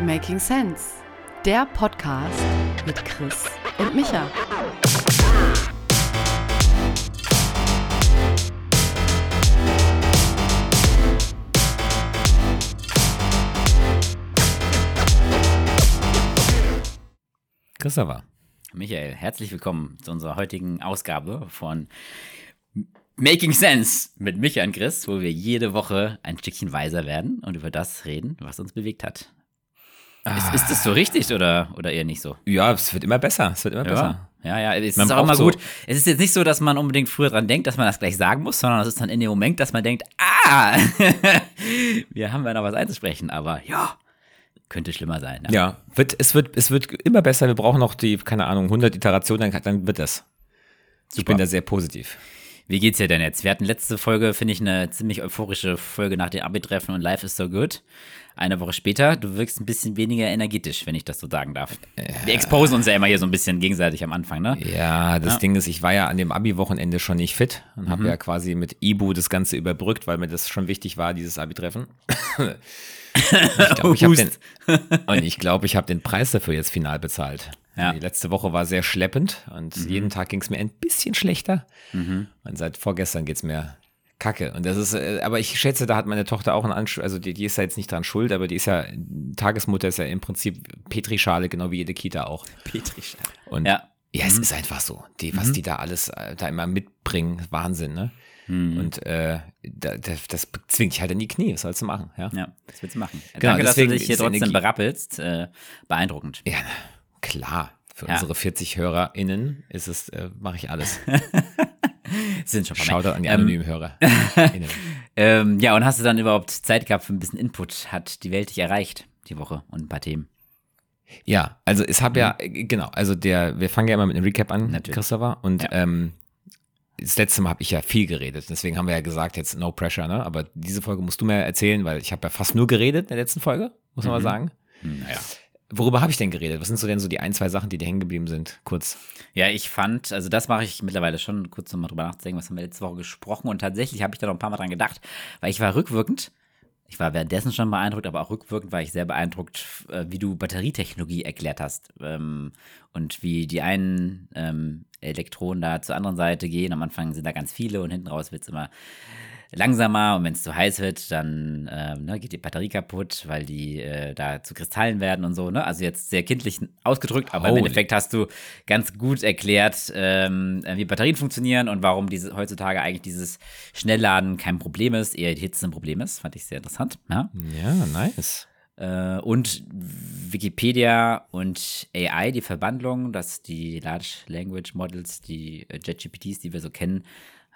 Making Sense, der Podcast mit Chris und Micha. Christopher. Michael, herzlich willkommen zu unserer heutigen Ausgabe von Making Sense mit Michael und Chris, wo wir jede Woche ein Stückchen weiser werden und über das reden, was uns bewegt hat. Ah. Ist, ist das so richtig oder, oder eher nicht so? Ja, es wird immer besser. Es wird immer ja. besser. Ja, ja, es man ist auch immer so gut. Es ist jetzt nicht so, dass man unbedingt früher dran denkt, dass man das gleich sagen muss, sondern es ist dann in dem Moment, dass man denkt, ah, wir haben ja noch was einzusprechen, aber ja, könnte schlimmer sein. Ja, ja wird, es, wird, es wird immer besser. Wir brauchen noch die, keine Ahnung, 100 Iterationen, dann, dann wird das. Super. Ich bin da sehr positiv. Wie geht's dir denn jetzt? Wir hatten letzte Folge, finde ich, eine ziemlich euphorische Folge nach dem Abi-Treffen und Life is so good. Eine Woche später, du wirkst ein bisschen weniger energetisch, wenn ich das so sagen darf. Ja. Wir exposen uns ja immer hier so ein bisschen gegenseitig am Anfang, ne? Ja, das ja. Ding ist, ich war ja an dem Abi-Wochenende schon nicht fit und mhm. habe ja quasi mit Ibu das Ganze überbrückt, weil mir das schon wichtig war, dieses Abi-Treffen. ich glaube, ich habe den, und ich glaube, ich habe den Preis dafür jetzt final bezahlt. Ja. Die letzte Woche war sehr schleppend und mhm. jeden Tag ging es mir ein bisschen schlechter. Mhm. Und seit vorgestern geht es mir kacke. Und das ist, äh, aber ich schätze, da hat meine Tochter auch einen Anschluss, also die, die ist ja jetzt nicht dran schuld, aber die ist ja, Tagesmutter ist ja im Prinzip Petrischale, genau wie jede Kita auch. Petrischale. Und ja, ja es mhm. ist einfach so. Die, was mhm. die da alles äh, da immer mitbringen, Wahnsinn, ne? Mhm. Und äh, das, das zwingt dich halt in die Knie. Was sollst du machen? Ja, ja das willst du machen. Genau, Danke, dass du dich hier trotzdem Energie. berappelst. Äh, beeindruckend. Ja, klar. Für ja. unsere 40 HörerInnen ist es, äh, mache ich alles. Sind schon Shoutout an die anonymen ähm, Hörer. ähm, ja, und hast du dann überhaupt Zeit gehabt für ein bisschen Input? Hat die Welt dich erreicht, die Woche und ein paar Themen? Ja, also es habe ja, mhm. genau, also der, wir fangen ja immer mit einem Recap an, Natürlich. Christopher. Und ja. ähm, das letzte Mal habe ich ja viel geredet, deswegen haben wir ja gesagt, jetzt no pressure, ne? Aber diese Folge musst du mir erzählen, weil ich habe ja fast nur geredet in der letzten Folge, muss man mhm. mal sagen. Naja. Worüber habe ich denn geredet? Was sind so denn so die ein, zwei Sachen, die dir hängen geblieben sind? Kurz. Ja, ich fand, also das mache ich mittlerweile schon, kurz nochmal drüber nachzudenken, was haben wir letzte Woche gesprochen und tatsächlich habe ich da noch ein paar Mal dran gedacht, weil ich war rückwirkend, ich war währenddessen schon beeindruckt, aber auch rückwirkend war ich sehr beeindruckt, äh, wie du Batterietechnologie erklärt hast ähm, und wie die einen ähm, Elektronen da zur anderen Seite gehen. Am Anfang sind da ganz viele und hinten raus wird es immer langsamer und wenn es zu heiß wird, dann äh, ne, geht die Batterie kaputt, weil die äh, da zu Kristallen werden und so. Ne? Also jetzt sehr kindlich ausgedrückt, aber Holy. im Endeffekt hast du ganz gut erklärt, ähm, wie Batterien funktionieren und warum diese, heutzutage eigentlich dieses Schnellladen kein Problem ist, eher die Hitze ein Problem ist. Fand ich sehr interessant. Ja, ja nice. Äh, und Wikipedia und AI, die Verbandlung, dass die Large Language Models, die äh, JetGPTs, die wir so kennen,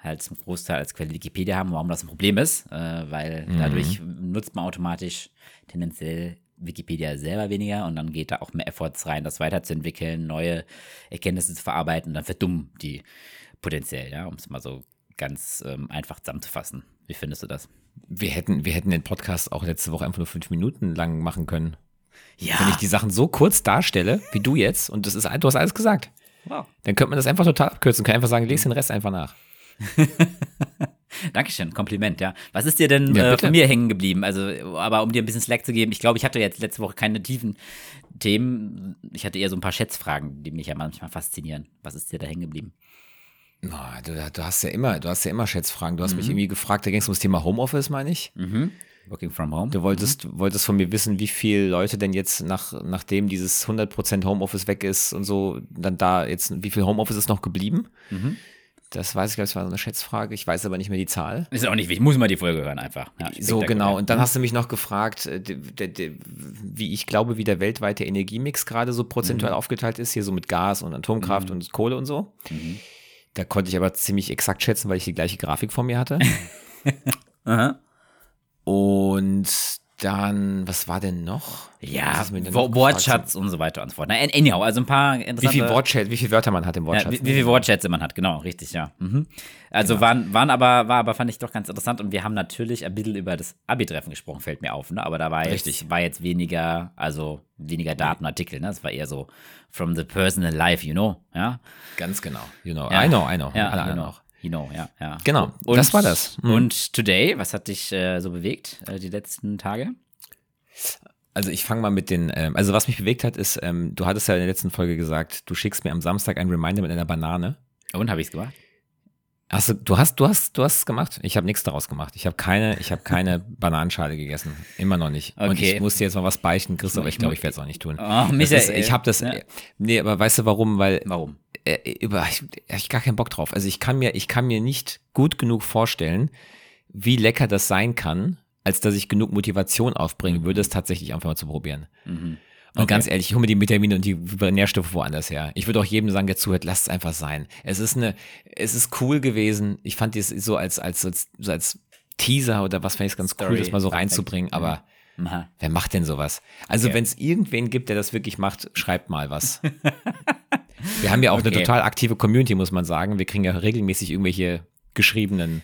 halt zum Großteil als Quelle Wikipedia haben, warum das ein Problem ist, äh, weil mhm. dadurch nutzt man automatisch tendenziell Wikipedia selber weniger und dann geht da auch mehr Efforts rein, das weiterzuentwickeln, neue Erkenntnisse zu verarbeiten und dann verdummen die potenziell, ja, um es mal so ganz ähm, einfach zusammenzufassen. Wie findest du das? Wir hätten, wir hätten den Podcast auch letzte Woche einfach nur fünf Minuten lang machen können. Ja. Wenn ich die Sachen so kurz darstelle, wie du jetzt, und das ist, du hast alles gesagt. Wow. Dann könnte man das einfach total abkürzen, kann einfach sagen, lese den Rest einfach nach. Dankeschön, Kompliment, ja. Was ist dir denn ja, äh, von mir hängen geblieben? Also, aber um dir ein bisschen Slack zu geben, ich glaube, ich hatte jetzt letzte Woche keine tiefen Themen. Ich hatte eher so ein paar Schätzfragen, die mich ja manchmal faszinieren. Was ist dir da hängen geblieben? No, du, du, hast ja immer, du hast ja immer Schätzfragen. Du hast mhm. mich irgendwie gefragt, da ging es um das Thema Homeoffice, meine ich. Mhm. Working from home. Du wolltest, mhm. wolltest von mir wissen, wie viele Leute denn jetzt, nach, nachdem dieses 100% Homeoffice weg ist und so, dann da jetzt, wie viel Homeoffice ist noch geblieben? Mhm. Das weiß ich, glaube ich, war so eine Schätzfrage. Ich weiß aber nicht mehr die Zahl. Ist auch nicht wichtig. Muss mal die Folge hören einfach. Ja, so, genau. Und dann hast du mich noch gefragt, äh, wie ich glaube, wie der weltweite Energiemix gerade so prozentual mhm. aufgeteilt ist. Hier so mit Gas und Atomkraft mhm. und Kohle und so. Mhm. Da konnte ich aber ziemlich exakt schätzen, weil ich die gleiche Grafik vor mir hatte. Aha. Und dann, was war denn noch? Ja, Wortschatz und so weiter und so fort. Na, anyhow, also ein paar interessante... Wie viel, Wortschatz, wie viele Wörter man hat im Wortschatz. Ja, wie, wie viele Wortschätze man hat, genau, richtig, ja. Mhm. Also genau. waren, waren aber, war aber, fand ich doch ganz interessant und wir haben natürlich ein bisschen über das Abi-Treffen gesprochen, fällt mir auf, ne? aber da war jetzt, war jetzt weniger, also weniger Datenartikel, ne? Das war eher so from the personal life, you know, ja. Ganz genau, you know, ja. I know, I know, ja, alle, genau. You know, ja, ja. Genau, und, das war das. Mhm. Und today, was hat dich äh, so bewegt, äh, die letzten Tage? Also ich fange mal mit den, ähm, also was mich bewegt hat, ist, ähm, du hattest ja in der letzten Folge gesagt, du schickst mir am Samstag einen Reminder mit einer Banane. Und habe ich es gemacht? Hast du, du hast, du hast, du hast es gemacht. Ich habe nichts daraus gemacht. Ich habe keine, ich habe keine Bananenschale gegessen. Immer noch nicht. Okay. Und ich musste jetzt mal was beichten, Chris, aber ich glaube, ich werde es auch nicht tun. Oh, Michael, ist, ich habe das, ja. nee, aber weißt du warum? Weil, warum? Äh, über, ich, ich gar keinen Bock drauf. Also ich kann mir, ich kann mir nicht gut genug vorstellen, wie lecker das sein kann, als dass ich genug Motivation aufbringen würde, es tatsächlich einfach mal zu probieren. Mhm. Und okay. ganz ehrlich, ich hole mir die Vitamine und die Nährstoffe woanders her. Ich würde auch jedem sagen, der zuhört, lasst es einfach sein. Es ist eine, es ist cool gewesen. Ich fand es so als, als, als, so als Teaser oder was fand ich es ganz Story, cool, das mal so reinzubringen, aber Aha. wer macht denn sowas? Also, okay. wenn es irgendwen gibt, der das wirklich macht, schreibt mal was. Wir haben ja auch okay. eine total aktive Community, muss man sagen. Wir kriegen ja regelmäßig irgendwelche geschriebenen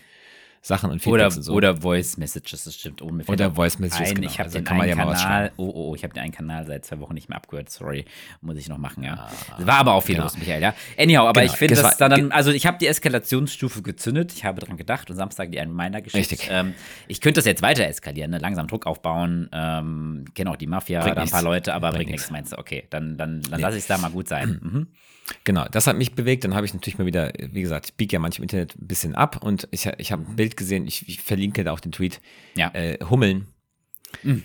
Sachen und Feedbacks oder, und so. Oder Voice Messages, das stimmt. Oh, oder Voice Messages, ein, genau. Ich habe also den kann man ja Kanal, oh, oh, oh, ich habe den einen Kanal seit zwei Wochen nicht mehr abgehört, sorry, muss ich noch machen, ja. Ah, war aber auch viel genau. los, Michael, ja. Anyhow, aber genau. ich finde, das dann, also ich habe die Eskalationsstufe gezündet, ich habe dran gedacht und Samstag die einen Reminder geschickt. Richtig. Ähm, ich könnte das jetzt weiter eskalieren, ne? langsam Druck aufbauen, ähm, kenne auch die Mafia, da ein paar Leute, aber bringt, bringt nichts, meinst du, okay, dann, dann, dann nee. lasse ich es da mal gut sein. Mhm. Genau, das hat mich bewegt. Dann habe ich natürlich mal wieder, wie gesagt, ich biege ja manchmal im Internet ein bisschen ab und ich, ich habe ein Bild gesehen, ich, ich, verlinke da auch den Tweet. Ja. Äh, Hummeln. Mhm.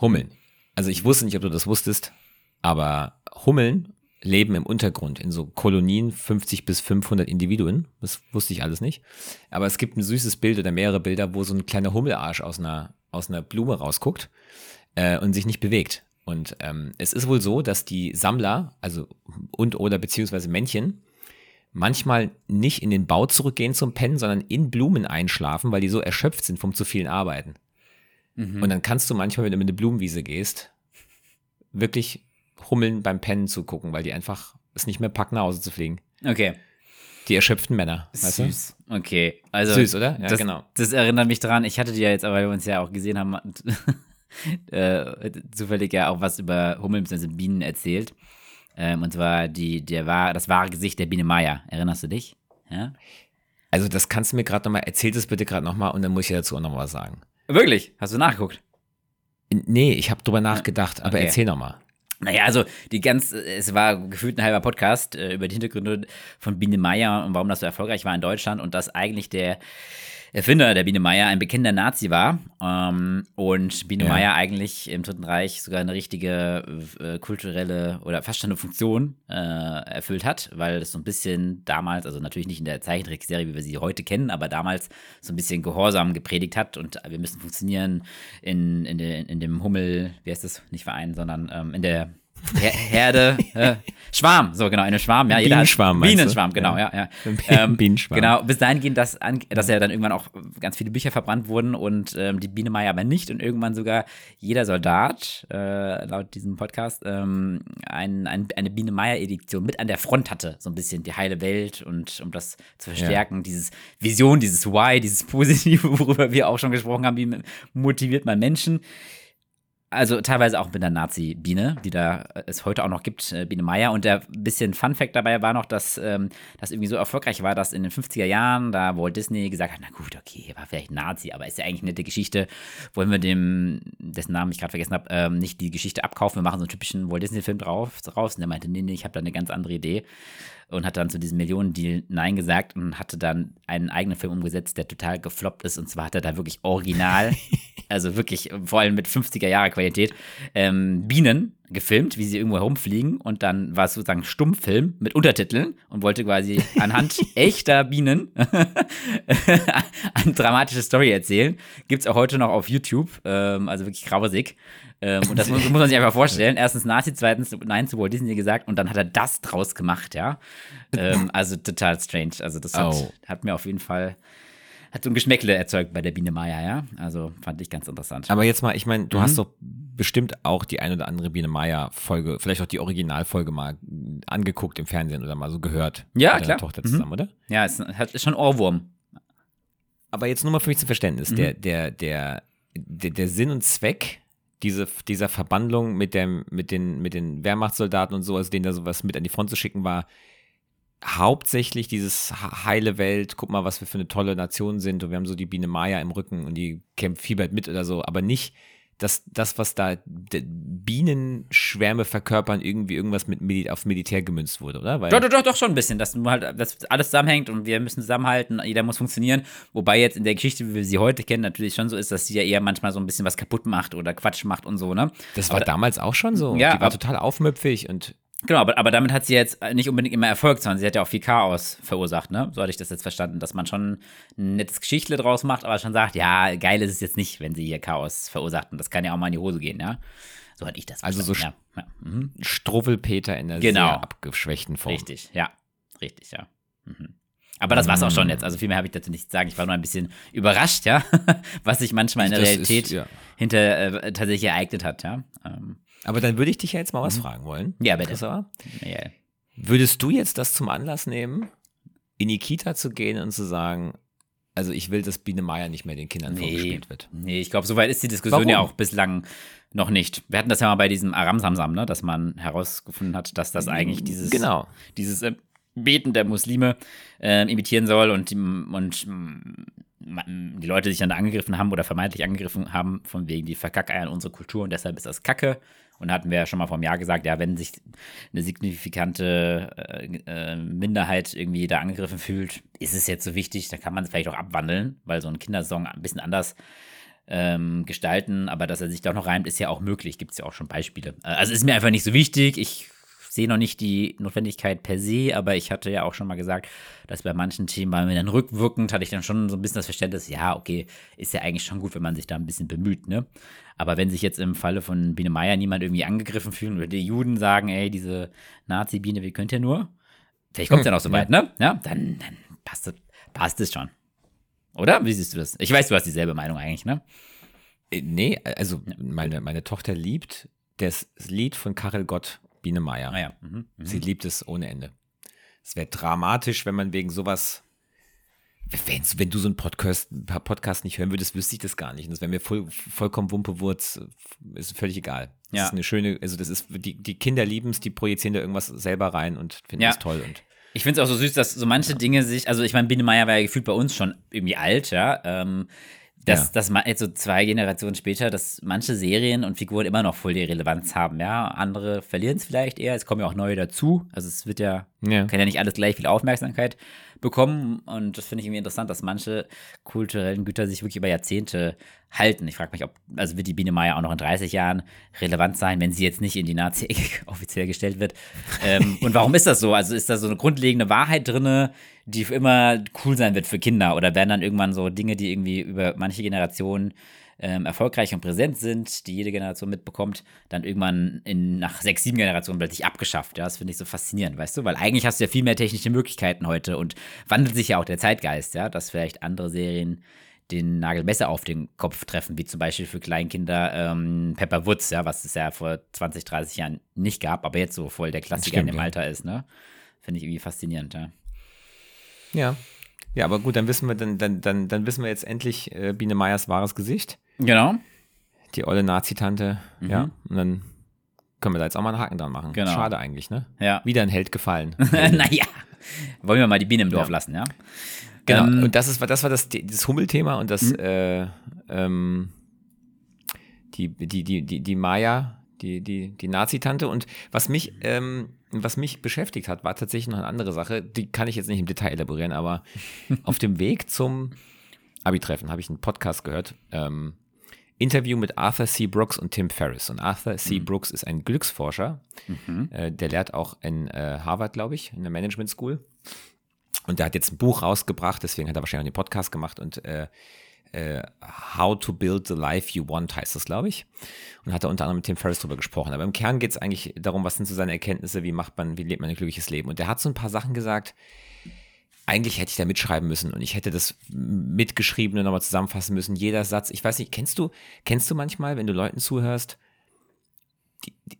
Hummeln. Also ich wusste nicht, ob du das wusstest, aber Hummeln leben im Untergrund in so Kolonien, 50 bis 500 Individuen. Das wusste ich alles nicht. Aber es gibt ein süßes Bild oder mehrere Bilder, wo so ein kleiner Hummelarsch aus einer, aus einer Blume rausguckt äh, und sich nicht bewegt. Und ähm, es ist wohl so, dass die Sammler, also und oder beziehungsweise Männchen, manchmal nicht in den Bau zurückgehen zum Pennen, sondern in Blumen einschlafen, weil die so erschöpft sind vom zu vielen Arbeiten. Mhm. Und dann kannst du manchmal, wenn du mit eine Blumenwiese gehst, wirklich Hummeln beim Pennen zugucken, weil die einfach es nicht mehr packen, nach Hause zu fliegen. Okay. Die erschöpften Männer. Süß. Du? Okay. Also, Süß, oder? Ja, das, genau. Das erinnert mich daran, ich hatte die ja jetzt, aber wir uns ja auch gesehen haben, äh, zufällig ja auch was über Hummeln bzw. Bienen erzählt. Ähm, und zwar die, der war, das wahre Gesicht der Biene Maya. Erinnerst du dich? Ja? Also, das kannst du mir gerade nochmal, erzähl das bitte gerade nochmal und dann muss ich dazu auch nochmal was sagen. Wirklich? Hast du nachgeguckt? Nee, ich habe drüber nachgedacht, aber okay. erzähl nochmal. Naja, also die ganz, es war gefühlt ein halber Podcast äh, über die Hintergründe von Biene Meier und warum das so erfolgreich war in Deutschland und dass eigentlich der Erfinder der Biene Meier ein bekennender Nazi war ähm, und Biene ja. Meier eigentlich im Dritten Reich sogar eine richtige äh, kulturelle oder fast schon eine Funktion äh, erfüllt hat, weil es so ein bisschen damals, also natürlich nicht in der Zeichentrickserie, wie wir sie heute kennen, aber damals so ein bisschen Gehorsam gepredigt hat und wir müssen funktionieren in, in, de, in dem Hummel, wie heißt das, nicht Verein, sondern ähm, in der Her Herde, äh, Schwarm, so genau, eine Schwarm, ja. Jeder Bienenschwarm, hat, Bienenschwarm, genau, ja, ja. ja. Ähm, Bienenschwarm. Genau, bis dahin ging das an, dass ja dann irgendwann auch ganz viele Bücher verbrannt wurden und ähm, die Biene Meier aber nicht und irgendwann sogar jeder Soldat, äh, laut diesem Podcast, ähm, ein, ein, eine Biene Meier-Edition mit an der Front hatte, so ein bisschen die heile Welt und um das zu verstärken, ja. dieses Vision, dieses Why, dieses Positive, worüber wir auch schon gesprochen haben, wie motiviert man Menschen also teilweise auch mit der Nazi-Biene, die da äh, es heute auch noch gibt, äh, Biene Meier. Und der bisschen Fun-Fact dabei war noch, dass ähm, das irgendwie so erfolgreich war, dass in den 50er Jahren, da Walt Disney gesagt hat, na gut, okay, war vielleicht Nazi, aber ist ja eigentlich eine nette Geschichte. Wollen wir dem, dessen Namen ich gerade vergessen habe, ähm, nicht die Geschichte abkaufen, wir machen so einen typischen Walt Disney-Film drauf, raus. Und der meinte, nee, nee, ich habe da eine ganz andere Idee und hat dann zu diesem Millionendeal Nein gesagt und hatte dann einen eigenen Film umgesetzt, der total gefloppt ist. Und zwar hat er da wirklich original, also wirklich vor allem mit 50er Jahre Qualität, ähm, Bienen gefilmt, wie sie irgendwo herumfliegen und dann war es sozusagen Stummfilm mit Untertiteln und wollte quasi anhand echter Bienen eine dramatische Story erzählen. Gibt es auch heute noch auf YouTube, ähm, also wirklich grausig. Ähm, und das muss, muss, man sich einfach vorstellen. Erstens Nazi, zweitens Nein zu Walt Disney gesagt und dann hat er das draus gemacht, ja. Ähm, also total strange. Also das hat, oh. hat, mir auf jeden Fall hat so ein Geschmäckle erzeugt bei der Biene Meier, ja. Also fand ich ganz interessant. Aber jetzt mal, ich meine, du mhm. hast doch bestimmt auch die ein oder andere Biene Meier Folge, vielleicht auch die Originalfolge mal angeguckt im Fernsehen oder mal so gehört. Ja, mit klar. Tochter zusammen, mhm. oder? Ja, es ist schon Ohrwurm. Aber jetzt nur mal für mich zum Verständnis, mhm. der, der, der, der, der Sinn und Zweck diese, dieser Verbandlung mit, dem, mit, den, mit den Wehrmachtssoldaten und so, also denen da sowas mit an die Front zu schicken, war hauptsächlich dieses heile Welt, guck mal, was wir für eine tolle Nation sind und wir haben so die Biene Maya im Rücken und die kämpft fiebert mit oder so, aber nicht dass das, was da Bienenschwärme verkörpern, irgendwie irgendwas mit Mil aufs Militär gemünzt wurde, oder? Weil doch, doch, doch, doch, schon ein bisschen, dass, halt, dass alles zusammenhängt und wir müssen zusammenhalten, jeder muss funktionieren. Wobei jetzt in der Geschichte, wie wir sie heute kennen, natürlich schon so ist, dass sie ja eher manchmal so ein bisschen was kaputt macht oder Quatsch macht und so, ne? Das war aber, damals auch schon so. Ja, die war total aufmüpfig und Genau, aber, aber damit hat sie jetzt nicht unbedingt immer Erfolg, sondern sie hat ja auch viel Chaos verursacht, ne? So hatte ich das jetzt verstanden, dass man schon ein nettes Geschichtle draus macht, aber schon sagt, ja, geil ist es jetzt nicht, wenn sie hier Chaos verursacht und das kann ja auch mal in die Hose gehen, ja? So hatte ich das Also so ja. ja. Mhm. Struffelpeter in der genau. sehr abgeschwächten Form. Richtig, ja. Richtig, ja. Mhm. Aber das war's auch schon jetzt. Also viel mehr habe ich dazu nicht zu sagen. Ich war nur ein bisschen überrascht, ja, was sich manchmal in der das Realität ist, ja. hinter äh, tatsächlich ereignet hat, ja. Ähm, aber dann würde ich dich ja jetzt mal was mhm. fragen wollen. Ja, bitte. Ja. Würdest du jetzt das zum Anlass nehmen, in die Kita zu gehen und zu sagen, also ich will, dass Biene Meier nicht mehr den Kindern nee, vorgespielt wird? Nee, ich glaube, soweit ist die Diskussion Warum? ja auch bislang noch nicht. Wir hatten das ja mal bei diesem Aramsamsam, ne, dass man herausgefunden hat, dass das eigentlich dieses, genau. dieses äh, Beten der Muslime äh, imitieren soll und, und die Leute sich dann angegriffen haben oder vermeintlich angegriffen haben, von wegen die verkackeiern unsere Kultur und deshalb ist das Kacke. Und hatten wir ja schon mal vor einem Jahr gesagt, ja, wenn sich eine signifikante äh, äh, Minderheit irgendwie da angegriffen fühlt, ist es jetzt so wichtig, da kann man es vielleicht auch abwandeln, weil so ein Kindersong ein bisschen anders ähm, gestalten, aber dass er sich doch noch reimt, ist ja auch möglich, gibt es ja auch schon Beispiele. Äh, also ist mir einfach nicht so wichtig, ich sehe noch nicht die Notwendigkeit per se, aber ich hatte ja auch schon mal gesagt, dass bei manchen Themen, weil mir dann rückwirkend hatte ich dann schon so ein bisschen das Verständnis, ja, okay, ist ja eigentlich schon gut, wenn man sich da ein bisschen bemüht, ne? Aber wenn sich jetzt im Falle von Biene Meier niemand irgendwie angegriffen fühlt oder die Juden sagen, ey, diese Nazi-Biene, wie könnt ihr nur? Vielleicht kommt es hm, ja noch so weit, ja. ne? Ja, dann, dann passt, passt es schon. Oder? Wie siehst du das? Ich weiß, du hast dieselbe Meinung eigentlich, ne? Äh, nee, also meine, meine Tochter liebt das Lied von Karel Gott Biene Meier. Ah ja. mhm. Mhm. Sie liebt es ohne Ende. Es wäre dramatisch, wenn man wegen sowas, wenn, wenn du so einen Podcast, Podcast nicht hören würdest, wüsste ich das gar nicht. Und das wäre mir voll, vollkommen Wumpewurz, ist völlig egal. Das ja. ist eine schöne, also das ist, die, die Kinder lieben es, die projizieren da irgendwas selber rein und finden ja. das toll. Und ich finde es auch so süß, dass so manche Dinge sich, also ich meine, Biene Meier war ja gefühlt bei uns schon irgendwie alt, ja. Ähm, dass, ja. dass man jetzt so zwei Generationen später, dass manche Serien und Figuren immer noch voll die Relevanz haben, ja. Andere verlieren es vielleicht eher, es kommen ja auch neue dazu. Also es wird ja, ja. kann ja nicht alles gleich viel Aufmerksamkeit bekommen. Und das finde ich irgendwie interessant, dass manche kulturellen Güter sich wirklich über Jahrzehnte halten. Ich frage mich, ob, also wird die Biene Meier auch noch in 30 Jahren relevant sein, wenn sie jetzt nicht in die Nazi-Ecke offiziell gestellt wird. ähm, und warum ist das so? Also ist da so eine grundlegende Wahrheit drin, die immer cool sein wird für Kinder? Oder werden dann irgendwann so Dinge, die irgendwie über manche Generationen ähm, erfolgreich und präsent sind, die jede Generation mitbekommt, dann irgendwann in, nach sechs, sieben Generationen plötzlich abgeschafft. Ja, das finde ich so faszinierend, weißt du? Weil eigentlich hast du ja viel mehr technische Möglichkeiten heute und wandelt sich ja auch der Zeitgeist, ja, dass vielleicht andere Serien den Nagel besser auf den Kopf treffen, wie zum Beispiel für Kleinkinder ähm, Pepper Woods, ja, was es ja vor 20, 30 Jahren nicht gab, aber jetzt so voll der Klassiker stimmt, in dem ja. Alter ist, ne? Finde ich irgendwie faszinierend, ja. Ja. Ja, aber gut, dann wissen wir, dann, dann, dann, dann wissen wir jetzt endlich äh, Biene Meyers wahres Gesicht. Genau. Die olle Nazi-Tante, mhm. ja. Und dann können wir da jetzt auch mal einen Haken dran machen. Genau. Schade eigentlich, ne? Ja. Wieder ein Held gefallen. naja. Wollen wir mal die Biene im Dorf ja. lassen, ja? Genau. Ähm, und das ist, das war das, das Hummelthema und das, mhm. äh, ähm, die, die, die, die, die Maya, die, die, die Nazi-Tante. Und was mich, ähm, was mich beschäftigt hat, war tatsächlich noch eine andere Sache. Die kann ich jetzt nicht im Detail elaborieren, aber auf dem Weg zum Abi-Treffen habe ich einen Podcast gehört. Ähm, Interview mit Arthur C. Brooks und Tim Ferriss. Und Arthur C. Mhm. Brooks ist ein Glücksforscher. Mhm. Äh, der lehrt auch in äh, Harvard, glaube ich, in der Management School. Und der hat jetzt ein Buch rausgebracht, deswegen hat er wahrscheinlich auch den Podcast gemacht und äh, äh, How to Build the Life You Want heißt das, glaube ich. Und hat er unter anderem mit Tim Ferriss drüber gesprochen. Aber im Kern geht es eigentlich darum, was sind so seine Erkenntnisse, wie macht man, wie lebt man ein glückliches Leben. Und der hat so ein paar Sachen gesagt, eigentlich hätte ich da mitschreiben müssen und ich hätte das mitgeschrieben und nochmal zusammenfassen müssen. Jeder Satz. Ich weiß nicht, kennst du, kennst du manchmal, wenn du Leuten zuhörst, die, die,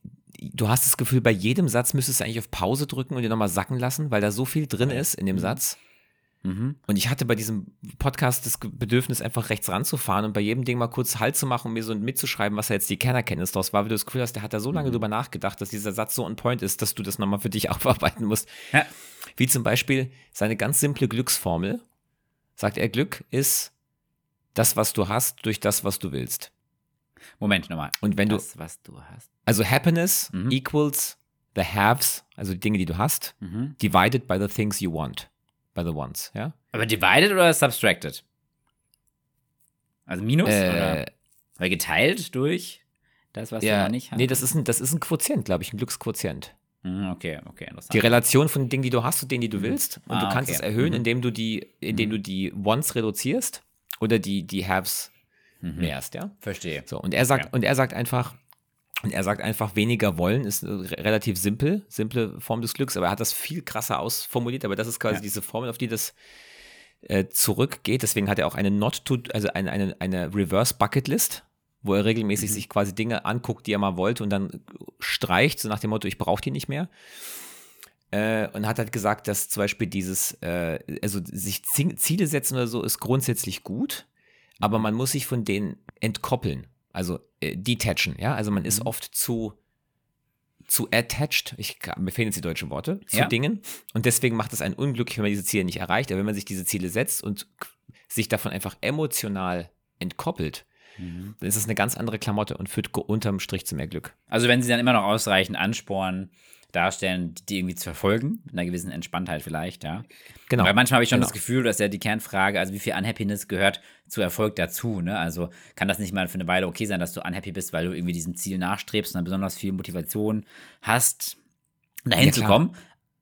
du hast das Gefühl, bei jedem Satz müsstest du eigentlich auf Pause drücken und dir nochmal sacken lassen, weil da so viel drin ist in dem mhm. Satz. Mhm. Und ich hatte bei diesem Podcast das Bedürfnis, einfach rechts ranzufahren und bei jedem Ding mal kurz Halt zu machen und mir so mitzuschreiben, was er jetzt die Kernerkenntnis daraus war, weil du das Gefühl hast, der hat da so lange mhm. drüber nachgedacht, dass dieser Satz so on point ist, dass du das nochmal für dich aufarbeiten musst. Ja. Wie zum Beispiel seine ganz simple Glücksformel. Sagt er, Glück ist das, was du hast, durch das, was du willst. Moment nochmal. Und wenn das, du, was du hast. also Happiness Mhm. equals the haves, also die Dinge, die du hast, Mhm. divided by the things you want, by the ones, ja? Aber divided oder subtracted? Also minus? Äh, oder? Weil geteilt durch das, was du ja, noch nicht hast? nee, das ist ein, das ist ein Quotient, glaube ich, ein Glücksquotient. Mhm, Okay, okay, interessant. Die Relation von den Dingen, die du hast und denen, die du willst. Und Ah, du kannst okay. es erhöhen, Mhm. indem du die, indem du die Wants reduzierst oder die, die Haves Mhm. mehrst, ja? Verstehe. So, und er sagt, Okay. und er sagt einfach, und er sagt einfach, weniger wollen ist eine re- relativ simpel, simple Form des Glücks, aber er hat das viel krasser ausformuliert, aber das ist quasi Ja. diese Formel, auf die das äh, zurückgeht. Deswegen hat er auch eine Not to, also eine, eine, eine Reverse Bucket List, wo er Mhm. regelmäßig sich quasi Dinge anguckt, die er mal wollte und dann streicht, so nach dem Motto, ich brauche die nicht mehr. Äh, und hat halt gesagt, dass zum Beispiel dieses, äh, also sich Zie- Ziele setzen oder so ist grundsätzlich gut, aber man muss sich von denen entkoppeln, also äh, detachen, ja, also man ist oft zu zu attached, ich, mir fehlen jetzt die deutschen Worte, zu Ja. Dingen und deswegen macht es einen unglücklich, wenn man diese Ziele nicht erreicht, aber wenn man sich diese Ziele setzt und sich davon einfach emotional entkoppelt, Mhm. dann ist das eine ganz andere Klamotte und führt unterm Strich zu mehr Glück. Also wenn sie dann immer noch ausreichend Ansporn darstellen, die irgendwie zu verfolgen, mit einer gewissen Entspanntheit vielleicht, ja. Genau. Weil manchmal habe ich schon Genau. das Gefühl, dass ja die Kernfrage, also wie viel Unhappiness gehört zu Erfolg dazu, ne? Also kann das nicht mal für eine Weile okay sein, dass du unhappy bist, weil du irgendwie diesem Ziel nachstrebst und dann besonders viel Motivation hast, dahin Ja, zu kommen.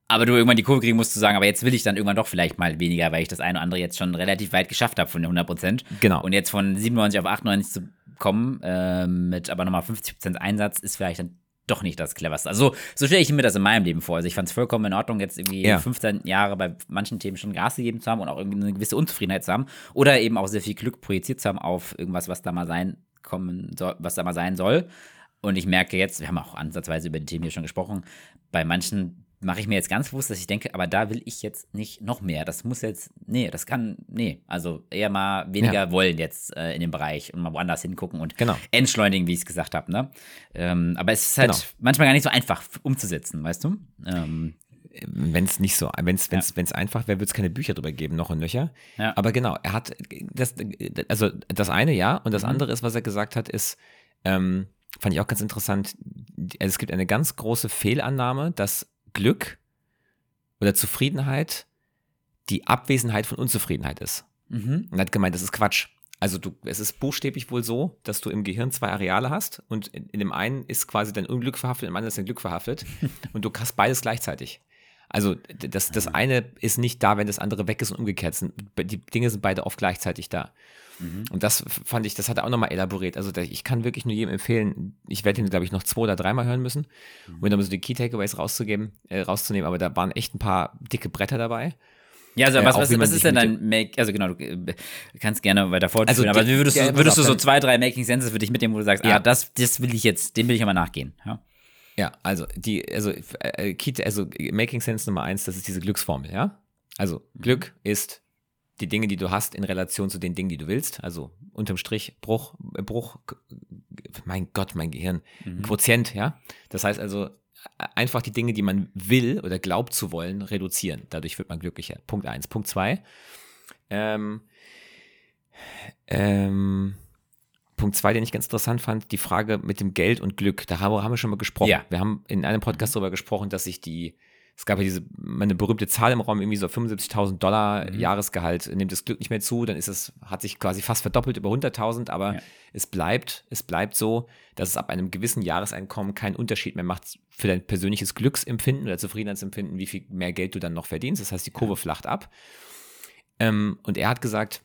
Aber du irgendwann die Kurve kriegen musst zu sagen, aber jetzt will ich dann irgendwann doch vielleicht mal weniger, weil ich das eine oder andere jetzt schon relativ weit geschafft habe von den 100 Prozent. Genau. Und jetzt von 97 auf 98 zu kommen, äh, mit aber nochmal 50 Prozent Einsatz, ist vielleicht dann doch nicht das cleverste. Also so, so stelle ich mir das in meinem Leben vor. Also ich fand es vollkommen in Ordnung, jetzt irgendwie Ja. 15 Jahre bei manchen Themen schon Gas gegeben zu haben und auch irgendwie eine gewisse Unzufriedenheit zu haben. Oder eben auch sehr viel Glück projiziert zu haben auf irgendwas, was da mal sein kommen soll, was da mal sein soll. Und ich merke jetzt, wir haben auch ansatzweise über die Themen hier schon gesprochen, bei manchen mache ich mir jetzt ganz bewusst, dass ich denke, aber da will ich jetzt nicht noch mehr. Das muss jetzt, nee, das kann, nee. Also eher mal weniger wollen jetzt äh, in dem Bereich und mal woanders hingucken und Genau. entschleunigen, wie ich es gesagt habe. Ne? Ähm, aber es ist halt Genau. manchmal gar nicht so einfach umzusetzen, weißt du? Ähm, wenn es nicht so, wenn es wenn's, wenn's einfach wäre, würde es keine Bücher drüber geben, noch und nöcher. Ja. Aber genau, er hat das, also das eine ja, und das Mhm. andere ist, was er gesagt hat, ist, ähm, fand ich auch ganz interessant, also es gibt eine ganz große Fehlannahme, dass Glück oder Zufriedenheit die Abwesenheit von Unzufriedenheit ist. mhm. Und er hat gemeint, das ist Quatsch. Also du, es ist buchstäblich wohl so, dass du im Gehirn zwei Areale hast und in, in dem einen ist quasi dein Unglück verhaftet, im anderen ist dein Glück verhaftet und du hast beides gleichzeitig. Also das, das eine ist nicht da, wenn das andere weg ist und umgekehrt sind. Die Dinge sind beide oft gleichzeitig da. Und das fand ich, das hat er auch nochmal elaboriert. Also ich kann wirklich nur jedem empfehlen, ich werde ihn, glaube ich, noch zwei oder dreimal hören müssen, um dann so die Key Takeaways rauszugeben, äh, rauszunehmen, aber da waren echt ein paar dicke Bretter dabei. Ja, also Äh, was, was, was ist denn dein Make, also genau, du äh, kannst gerne weiter fortführen, Also aber wie würdest, ja, du, würdest du so dann- zwei, drei Making Senses für dich mitnehmen, wo du sagst, Ja. ah, das, das will ich jetzt, dem will ich aber nachgehen. Ja? Ja, also die, also, äh, Key, also Making Sense Nummer eins, das ist diese Glücksformel, ja? Also Glück ist die Dinge, die du hast, in Relation zu den Dingen, die du willst. Also unterm Strich Bruch, äh, Bruch, mein Gott, mein Gehirn, Quotient, ja? Das heißt also äh, einfach die Dinge, die man will oder glaubt zu wollen, reduzieren. Dadurch wird man glücklicher. Punkt eins. Punkt zwei. Ähm, ähm, Punkt zwei, den ich ganz interessant fand, die Frage mit dem Geld und Glück. Da haben wir, schon mal gesprochen. Ja. Wir haben in einem Podcast darüber gesprochen, dass sich die, es gab ja diese, eine berühmte Zahl im Raum, irgendwie so 75.000 Dollar Mhm. Jahresgehalt, nimmt das Glück nicht mehr zu, dann ist es, hat sich quasi fast verdoppelt über 100.000, aber Ja. es bleibt, es bleibt so, dass es ab einem gewissen Jahreseinkommen keinen Unterschied mehr macht für dein persönliches Glücksempfinden oder Zufriedenheitsempfinden, wie viel mehr Geld du dann noch verdienst. Das heißt, die Kurve flacht ab. Ähm, und er hat gesagt,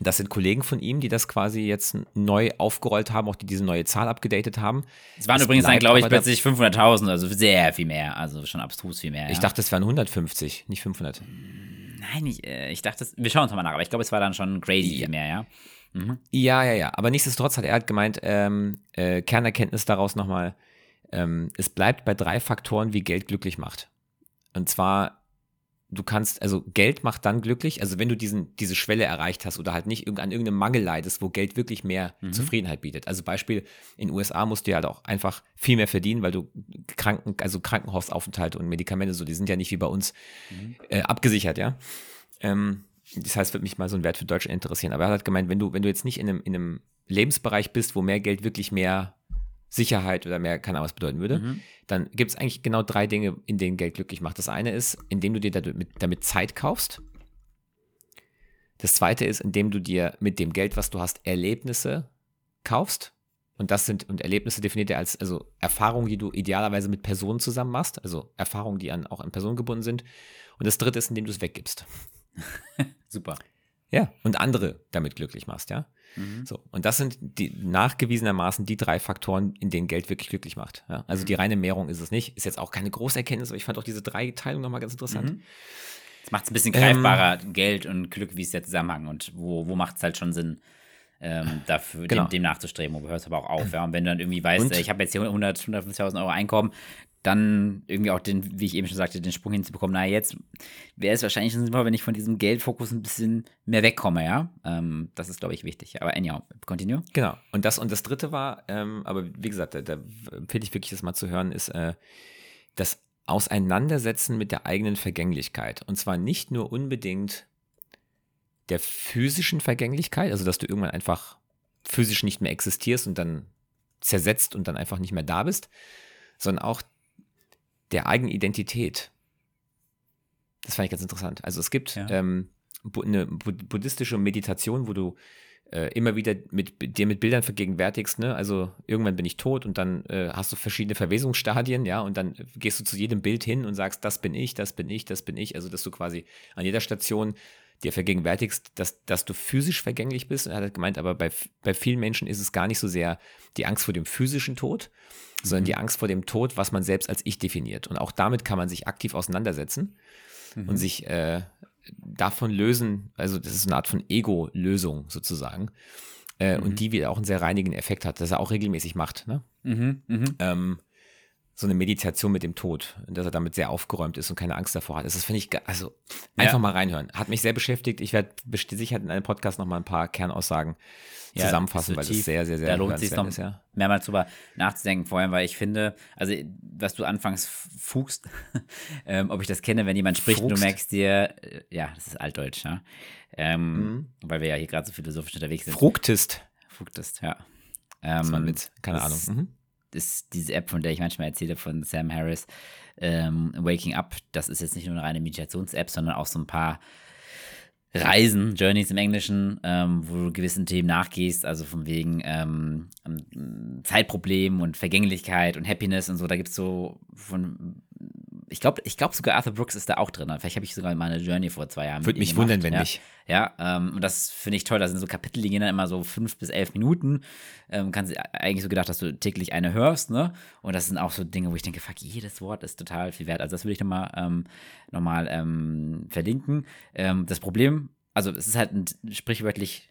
das sind Kollegen von ihm, die das quasi jetzt neu aufgerollt haben, auch die diese neue Zahl abgedatet haben. Es waren Es übrigens dann, glaube ich, plötzlich 500.000, also sehr viel mehr, also schon abstrus viel mehr. Ich ja. dachte, es wären 150, nicht 500. Nein, ich, äh, ich dachte, wir schauen uns mal nach, aber ich glaube, es war dann schon crazy Ja. mehr, ja. Ja, ja, ja. Aber nichtsdestotrotz hat er halt gemeint, ähm, äh, Kernerkenntnis daraus nochmal, ähm, es bleibt bei drei Faktoren, wie Geld glücklich macht. Und zwar, du kannst, also Geld macht dann glücklich, also wenn du diesen, diese Schwelle erreicht hast oder halt nicht an irgendeinem Mangel leidest, wo Geld wirklich mehr Zufriedenheit bietet. Also Beispiel, in den USA musst du ja halt auch einfach viel mehr verdienen, weil du Kranken, also Krankenhausaufenthalte und Medikamente so, die sind ja nicht wie bei uns äh, abgesichert, ja. Ähm, das heißt, würde mich mal so ein Wert für Deutschland interessieren. Aber er hat gemeint, wenn du, wenn du jetzt nicht in einem, in einem Lebensbereich bist, wo mehr Geld wirklich mehr Sicherheit oder mehr, keine Ahnung, was bedeuten würde, Mhm. dann gibt es eigentlich genau drei Dinge, in denen Geld glücklich macht. Das eine ist, indem du dir damit, damit Zeit kaufst. Das zweite ist, indem du dir mit dem Geld, was du hast, Erlebnisse kaufst. Und das sind, und Erlebnisse definiert er als, also Erfahrungen, die du idealerweise mit Personen zusammen machst, also Erfahrungen, die an, auch an Personen gebunden sind. Und das dritte ist, indem du es weggibst. Super. Ja. Und andere damit glücklich machst, ja. Mhm. So. Und das sind die nachgewiesenermaßen die drei Faktoren, in denen Geld wirklich glücklich macht. Ja? Also die reine Mehrung ist es nicht. Ist jetzt auch keine große Erkenntnis, aber ich fand auch diese drei Teilungen nochmal ganz interessant. Mhm. Das macht es ein bisschen Ähm, greifbarer, Geld und Glück, wie ist der Zusammenhang und wo, wo macht es halt schon Sinn, ähm, dafür, Genau. dem, dem nachzustreben. Wo hörst du aber auch auf. Ja? Und wenn du dann irgendwie weißt, Und- äh, ich habe jetzt hier 100, 150.000 Euro Einkommen, dann irgendwie auch den, wie ich eben schon sagte, den Sprung hinzubekommen, na jetzt wäre es wahrscheinlich sinnvoll, wenn ich von diesem Geldfokus ein bisschen mehr wegkomme, ja. Ähm, das ist, glaube ich, wichtig. Aber anyhow, continue. Genau. Und das, und das dritte war, ähm, aber wie gesagt, da, da empfehle ich wirklich, das mal zu hören, ist äh, das Auseinandersetzen mit der eigenen Vergänglichkeit. Und zwar nicht nur unbedingt der physischen Vergänglichkeit, also dass du irgendwann einfach physisch nicht mehr existierst und dann zersetzt und dann einfach nicht mehr da bist, sondern auch der eigenen Identität. Das fand ich ganz interessant. Also es gibt Ja. ähm, eine bu buddhistische Meditation, wo du äh, immer wieder mit dir mit Bildern vergegenwärtigst, ne? Also irgendwann bin ich tot und dann äh, hast du verschiedene Verwesungsstadien, ja, und dann gehst du zu jedem Bild hin und sagst, das bin ich, das bin ich, das bin ich. Also dass du quasi an jeder Station dir vergegenwärtigst, dass, dass du physisch vergänglich bist. Und er hat gemeint, aber bei, bei vielen Menschen ist es gar nicht so sehr die Angst vor dem physischen Tod, sondern die Angst vor dem Tod, was man selbst als ich definiert. Und auch damit kann man sich aktiv auseinandersetzen und sich äh, davon lösen, also das ist eine Art von Ego-Lösung sozusagen. Äh, Und die wieder auch einen sehr reinigen Effekt hat, dass er auch regelmäßig macht. Ne? Mhm, mhm. ähm, so eine Meditation mit dem Tod, dass er damit sehr aufgeräumt ist und keine Angst davor hat. Das finde ich, also einfach Ja. mal reinhören. Hat mich sehr beschäftigt. Ich werde sicher in einem Podcast noch mal ein paar Kernaussagen Ja, zusammenfassen, weil das definitiv. sehr, sehr, sehr Da lohnt sich noch ist, ja. mehrmals drüber nachzudenken, vor allem, weil ich finde, also was du anfangs fugst, ähm, ob ich das kenne, wenn jemand spricht und du Fugst? merkst dir, äh, ja, das ist altdeutsch, ja, ähm, Mhm. weil wir ja hier gerade so philosophisch unterwegs sind. Fructist, Fugtest, ja. das war Ähm, Witz, keine das- Ahnung. Mhm. Ist diese App, von der ich manchmal erzähle, von Sam Harris, ähm, Waking Up, das ist jetzt nicht nur eine reine Meditations-App, sondern auch so ein paar Reisen, Journeys im Englischen, ähm, wo du gewissen Themen nachgehst, also von wegen ähm, Zeitproblemen und Vergänglichkeit und Happiness und so. Da gibt es so von, ich glaube, ich glaube sogar Arthur Brooks ist da auch drin. Vielleicht habe ich sogar mal eine Journey vor zwei Jahren. Würde mich wundern, gemacht, wenn ja. nicht. Ja, ähm, und das finde ich toll. Da sind so Kapitel, die gehen dann immer so fünf bis elf Minuten. Ähm, kannst eigentlich so gedacht, dass du täglich eine hörst, ne? Und das sind auch so Dinge, wo ich denke, fuck, jedes Wort ist total viel wert. Also das will ich nochmal ähm, noch mal, ähm, verlinken. Ähm, das Problem, also es ist halt ein sprichwörtlich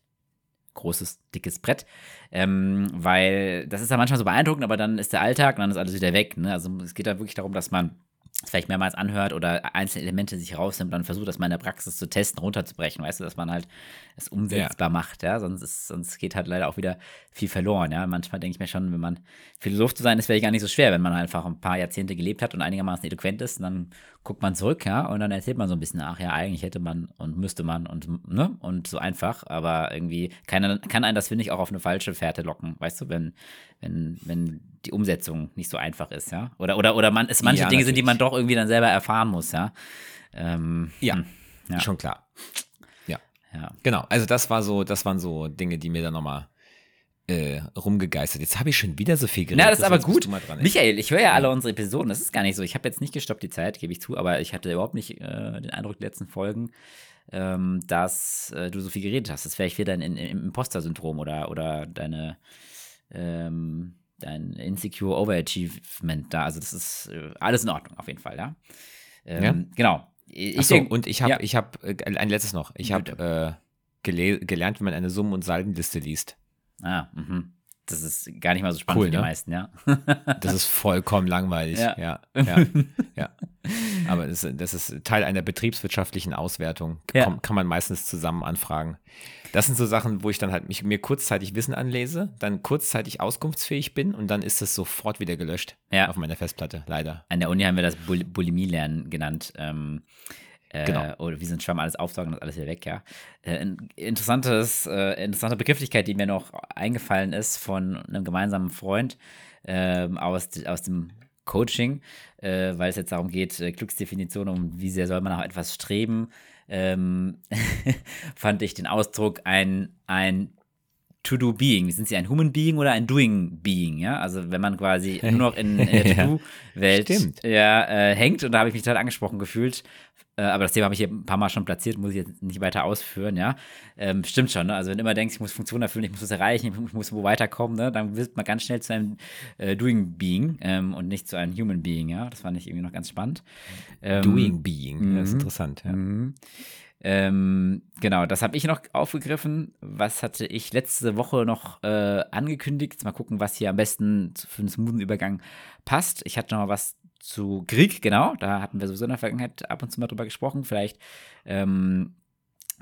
großes, dickes Brett, ähm, weil das ist ja manchmal so beeindruckend, aber dann ist der Alltag und dann ist alles wieder weg. Ne? Also es geht da wirklich darum, dass man vielleicht mehrmals anhört oder einzelne Elemente sich rausnimmt dann versucht, das mal in der Praxis zu testen, runterzubrechen, weißt du, dass man halt es umsetzbar macht, ja, sonst, ist, sonst geht halt leider auch wieder viel verloren, ja. Manchmal denke ich mir schon, wenn man Philosoph zu sein, ist vielleicht gar nicht so schwer, wenn man einfach ein paar Jahrzehnte gelebt hat und einigermaßen eloquent ist, und dann guckt man zurück, ja, und dann erzählt man so ein bisschen, ach ja, eigentlich hätte man und müsste man und, ne, und so einfach, aber irgendwie kann, kann einen das, finde ich, auch auf eine falsche Fährte locken, weißt du, wenn, wenn, wenn die Umsetzung nicht so einfach ist, ja. Oder, oder, oder man, es manche Ja, Dinge sind, die man doch irgendwie dann selber erfahren muss, ja. Ähm, Ja, hm, Ja. schon klar. Ja, ja. genau. Also das war so, das waren so Dinge, die mir dann nochmal äh, rumgegeistert. Jetzt habe ich schon wieder so viel geredet. Na, das ist aber gut. Michael, ich höre ja alle unsere Episoden. Das ist gar nicht so. Ich habe jetzt nicht gestoppt die Zeit, gebe ich zu, aber ich hatte überhaupt nicht äh, den Eindruck, die letzten Folgen, ähm, dass äh, du so viel geredet hast. Das ist vielleicht wieder dein In- Im- Imposter-Syndrom oder, oder deine ähm, dein Insecure Overachievement da. Also das ist äh, alles in Ordnung, auf jeden Fall, ja. Ähm, Ja. Genau. Ich Ach so, denk- und ich habe, ja. ich habe, äh, ein letztes noch. Ich habe äh, gele gelernt, wie man eine Summen- und Saldenliste liest. Ah, mhm. Das ist gar nicht mal so spannend Cool, für die ne? meisten, ja. Das ist vollkommen langweilig. Ja. Ja, ja, ja. Aber das, das ist Teil einer betriebswirtschaftlichen Auswertung. Ja. Komm, kann man meistens zusammen anfragen. Das sind so Sachen, wo ich dann halt mich, mir kurzzeitig Wissen anlese, dann kurzzeitig auskunftsfähig bin und dann ist es sofort wieder gelöscht Ja. auf meiner Festplatte, leider. An der Uni haben wir das Bul Bulimie-Lernen genannt. Ähm, Äh, Genau. Oder wie so ein Schwamm alles aufsaugen und alles wieder weg, ja. Äh, ein interessantes, äh, interessante Begrifflichkeit, die mir noch eingefallen ist von einem gemeinsamen Freund ähm, aus, aus dem Coaching, äh, weil es jetzt darum geht, äh, Glücksdefinition, um wie sehr soll man nach etwas streben, ähm, fand ich den Ausdruck ein, ein To-Do-Being. Sind Sie ein Human-Being oder ein Doing-Being? Ja, also wenn man quasi nur noch in, in der Ja, To-Do-Welt stimmt. ja, äh, hängt und da habe ich mich total angesprochen gefühlt. Äh, aber das Thema habe ich hier ein paar Mal schon platziert, muss ich jetzt nicht weiter ausführen, ja. Ähm, stimmt schon, ne? Also wenn du immer denkst, ich muss Funktionen erfüllen, ich muss was erreichen, ich muss wo weiterkommen, ne? Dann wird man ganz schnell zu einem äh, Doing Being ähm, und nicht zu einem Human Being, ja. Das fand ich irgendwie noch ganz spannend. Ähm, Doing Being. Das ist mhm. interessant. Ja. Ähm, genau, das habe ich noch aufgegriffen. Was hatte ich letzte Woche noch äh, angekündigt? Mal gucken, was hier am besten für einen smoothen Übergang passt. Ich hatte noch mal was zu Krieg, genau. Da hatten wir sowieso in der Vergangenheit ab und zu mal drüber gesprochen. Vielleicht ähm,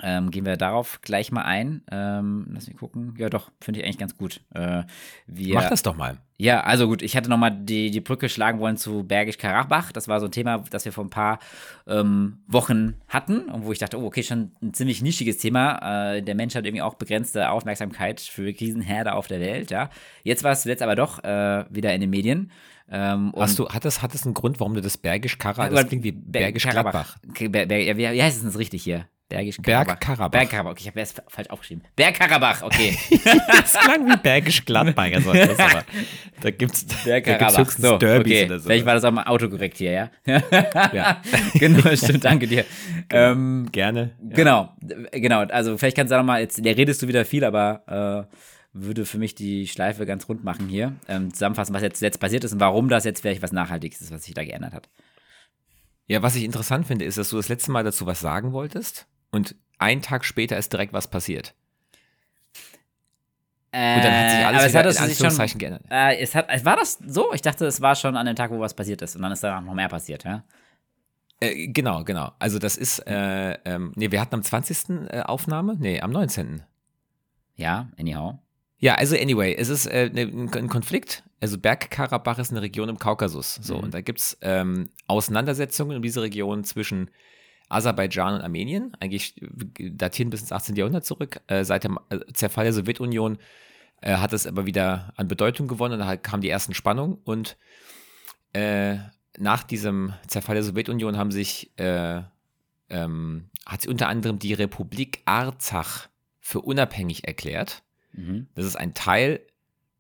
ähm, gehen wir darauf gleich mal ein. Ähm, lass mich gucken. Ja, doch, finde ich eigentlich ganz gut. Äh, wir, Mach das doch mal. ja, also gut, ich hatte nochmal die, die Brücke schlagen wollen zu Bergisch Karabach. Das war so ein Thema, das wir vor ein paar ähm, Wochen hatten und wo ich dachte, oh, okay, schon ein ziemlich nischiges Thema. Äh, der Mensch hat irgendwie auch begrenzte Aufmerksamkeit für Krisenherde auf der Welt, ja. Jetzt war es zuletzt aber doch äh, wieder in den Medien. Ähm, Hast du, hat das, hat das einen Grund, warum du das Bergisch Karabach, das klingt wie Ber- Bergisch Gladbach. Ber, Ber, ja, wie, heißt es denn richtig hier? Bergisch Berg Karabach. Berg Karabach. Okay, ich habe es falsch aufgeschrieben. Berg Karabach, okay. Das klang wie Bergisch Gladbach. Also, das aber, da gibt's, Berg da gibt's höchstens So, Derbys okay. oder so. Vielleicht war das auch mal autokorrekt hier, ja? Ja. genau, stimmt, danke dir. Ähm, Gerne. Ja. Genau, genau. Also vielleicht kannst du da nochmal, jetzt da redest du wieder viel, aber äh, würde für mich die Schleife ganz rund machen hier. Ähm, zusammenfassen, was jetzt zuletzt passiert ist und warum das jetzt vielleicht was Nachhaltiges ist, was sich da geändert hat. Ja, was ich interessant finde, ist, dass du das letzte Mal dazu was sagen wolltest und einen Tag später ist direkt was passiert. Und dann hat sich Äh, alles wieder hat in Anführungszeichen schon, geändert. äh, es hat, war das so? Ich dachte, es war schon an dem Tag, wo was passiert ist und dann ist danach noch mehr passiert, ja? Äh, genau, genau. Also das ist, äh, ähm, nee, wir hatten am 20. Äh, Aufnahme? Nee, am 19. Ja, anyhow. Ja, also anyway, es ist äh, ne- ein, ein Konflikt. Also Bergkarabach ist eine Region im Kaukasus. So, Mhm. und da gibt es ähm, Auseinandersetzungen in dieser Region zwischen Aserbaidschan und Armenien, eigentlich datieren bis ins 18. Jahrhundert zurück. Äh, seit dem äh, Zerfall der Sowjetunion äh, hat es aber wieder an Bedeutung gewonnen. Da kamen die ersten Spannungen und äh, nach diesem Zerfall der Sowjetunion haben sich, äh, ähm, hat sich unter anderem die Republik Arzach für unabhängig erklärt. Mhm. Das ist ein Teil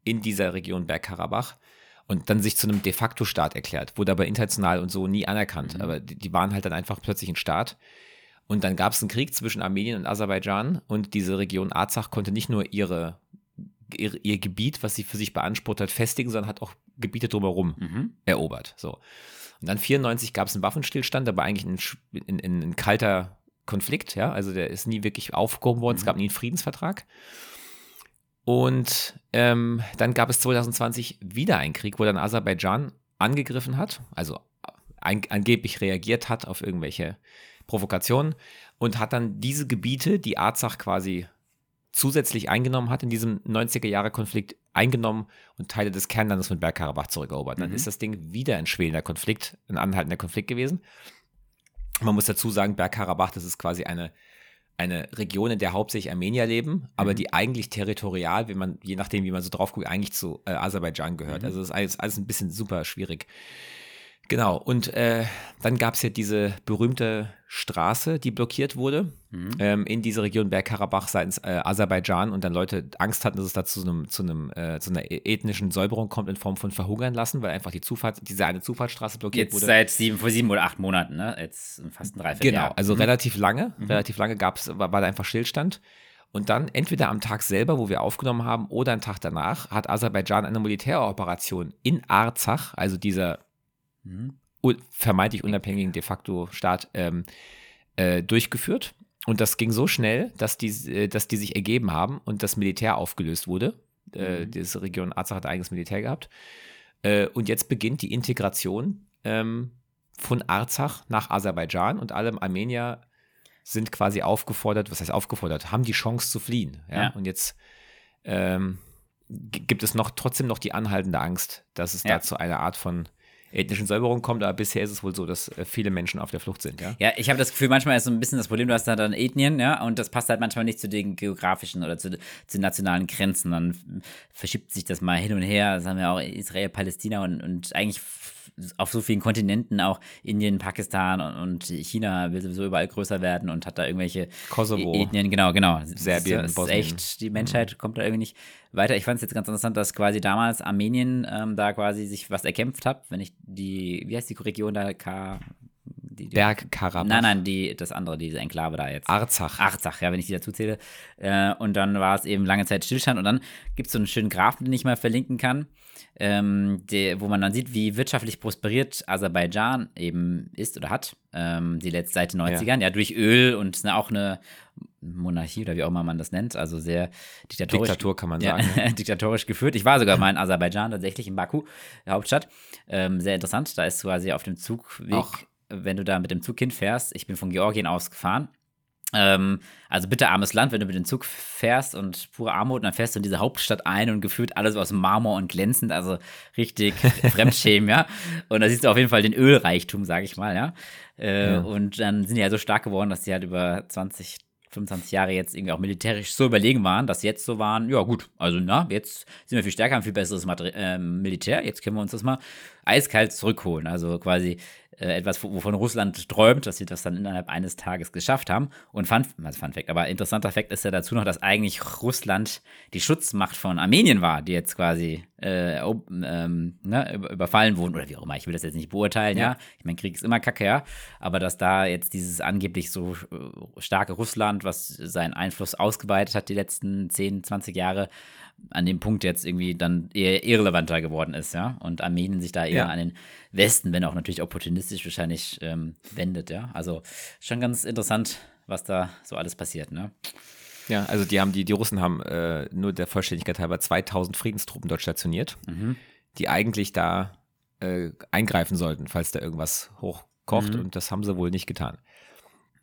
in dieser Region Bergkarabach und dann sich zu einem de facto Staat erklärt, wurde aber international und so nie anerkannt. Mhm. Aber die, die waren halt dann einfach plötzlich ein Staat. Und dann gab es einen Krieg zwischen Armenien und Aserbaidschan und diese Region Arzach konnte nicht nur ihre, ihr, ihr Gebiet, was sie für sich beansprucht hat, festigen, sondern hat auch Gebiete drumherum Mhm. erobert. So. Und dann 94 gab es einen Waffenstillstand, aber eigentlich ein, ein, ein, ein kalter Konflikt, ja. Also der ist nie wirklich aufgehoben worden. Es Mhm. gab nie einen Friedensvertrag. Und ähm, dann gab es 2020 wieder einen Krieg, wo dann Aserbaidschan angegriffen hat, also ein, angeblich reagiert hat auf irgendwelche Provokationen und hat dann diese Gebiete, die Arzach quasi zusätzlich eingenommen hat in diesem 90er-Jahre-Konflikt, eingenommen und Teile des Kernlandes von Bergkarabach zurückerobert. Dann Mhm. ist das Ding wieder ein schwelender Konflikt, ein anhaltender Konflikt gewesen. Man muss dazu sagen, Bergkarabach, das ist quasi eine, eine Region, in der hauptsächlich Armenier leben, aber Mhm. die eigentlich territorial, wenn man, je nachdem, wie man so drauf guckt, eigentlich zu äh, Aserbaidschan gehört. Mhm. Also das ist alles, alles ein bisschen super schwierig. Genau, und äh, dann gab es ja diese berühmte Straße, die blockiert wurde Mhm. ähm, in diese Region Bergkarabach seitens äh, Aserbaidschan und dann Leute Angst hatten, dass es da zu, einem, zu, einem, äh, zu einer ethnischen Säuberung kommt in Form von Verhungern lassen, weil einfach die Zufahrt, diese eine Zufahrtsstraße blockiert Jetzt wurde. seit sieben, vor sieben oder acht Monaten, ne? Jetzt fast ein Dreivierteljahr. Genau, also Mhm. relativ lange, Mhm. relativ lange gab's, war, war da einfach Stillstand. Und dann entweder am Tag selber, wo wir aufgenommen haben, oder einen Tag danach, hat Aserbaidschan eine Militäroperation in Arzach, also dieser vermeintlich unabhängigen de facto Staat, ähm, äh, durchgeführt. Und das ging so schnell, dass die, äh, dass die sich ergeben haben und das Militär aufgelöst wurde. Äh, Mhm. diese Region Arzach hat eigenes Militär gehabt. Äh, und jetzt beginnt die Integration ähm, von Arzach nach Aserbaidschan und alle Armenier sind quasi aufgefordert, was heißt aufgefordert, haben die Chance zu fliehen. Ja? Ja. Und jetzt ähm, gibt es noch trotzdem noch die anhaltende Angst, dass es Ja. da zu einer Art von ethnischen Säuberung kommt, aber bisher ist es wohl so, dass äh, viele Menschen auf der Flucht sind, ja. Ja, ich habe das Gefühl, manchmal ist so ein bisschen das Problem, du hast da dann Ethnien, ja, und das passt halt manchmal nicht zu den geografischen oder zu, zu den nationalen Grenzen. Dann verschiebt sich das mal hin und her. Das haben wir auch Israel, Palästina und, und eigentlich auf so vielen Kontinenten, auch Indien, Pakistan und, China will sowieso überall größer werden und hat da irgendwelche Kosovo. Ethnien, genau, genau. Serbien, das ist Bosnien. echt, die Menschheit mhm. kommt da irgendwie nicht weiter. Ich fand es jetzt ganz interessant, dass quasi damals Armenien ähm, da quasi sich was erkämpft hat, wenn ich die, wie heißt die Region da, K die, die, Bergkarabach. Nein, nein, die, das andere, diese Enklave da jetzt. Arzach. Arzach, ja, wenn ich die dazu zähle. Äh, und dann war es eben lange Zeit Stillstand. Und dann gibt es so einen schönen Graphen, den ich mal verlinken kann, ähm, der, wo man dann sieht, wie wirtschaftlich prosperiert Aserbaidschan eben ist oder hat, ähm, die letzte seit den 90ern, ja. ja, durch Öl und ne, auch eine Monarchie oder wie auch immer man das nennt, also sehr diktatorisch. Diktatur kann man sagen. Ja, diktatorisch geführt. Ich war sogar mal in Aserbaidschan, tatsächlich in Baku, der Hauptstadt. Ähm, sehr interessant. Da ist quasi auf dem Zugweg, auch. wenn du da mit dem Zug hinfährst. Ich bin von Georgien aus gefahren ähm, also bitte armes Land, wenn du mit dem Zug fährst und pure Armut, dann fährst du in diese Hauptstadt ein und gefühlt alles aus Marmor und glänzend, also richtig Fremdschämen, ja. Und da siehst du auf jeden Fall den Ölreichtum, sag ich mal, ja. Äh, ja. Und dann sind die ja so stark geworden, dass die halt über 20, 25 Jahre jetzt irgendwie auch militärisch so überlegen waren, dass jetzt so waren, ja gut, also na, jetzt sind wir viel stärker, haben viel besseres Materi äh, Militär, jetzt können wir uns das mal eiskalt zurückholen. Also quasi äh, etwas, wovon Russland träumt, dass sie das dann innerhalb eines Tages geschafft haben. Und Fun, also Fun Fact, aber interessanter Fakt ist ja dazu noch, dass eigentlich Russland die Schutzmacht von Armenien war, die jetzt quasi äh, ähm, ne, überfallen wurden oder wie auch immer. Ich will das jetzt nicht beurteilen, ja. ja. Ich meine, Krieg ist immer kacke, ja. Aber dass da jetzt dieses angeblich so äh, starke Russland, was seinen Einfluss ausgeweitet hat die letzten 10, 20 Jahre, an dem Punkt jetzt irgendwie dann eher irrelevanter geworden ist, ja. Und Armenien sich da eher ja. an den Westen, wenn auch natürlich opportunistisch wahrscheinlich ähm, wendet, ja. Also schon ganz interessant, was da so alles passiert, ne? Ja, also die haben die, die Russen haben äh, nur der Vollständigkeit halber 2000 Friedenstruppen dort stationiert, mhm. die eigentlich da äh, eingreifen sollten, falls da irgendwas hochkocht mhm. und das haben sie wohl nicht getan.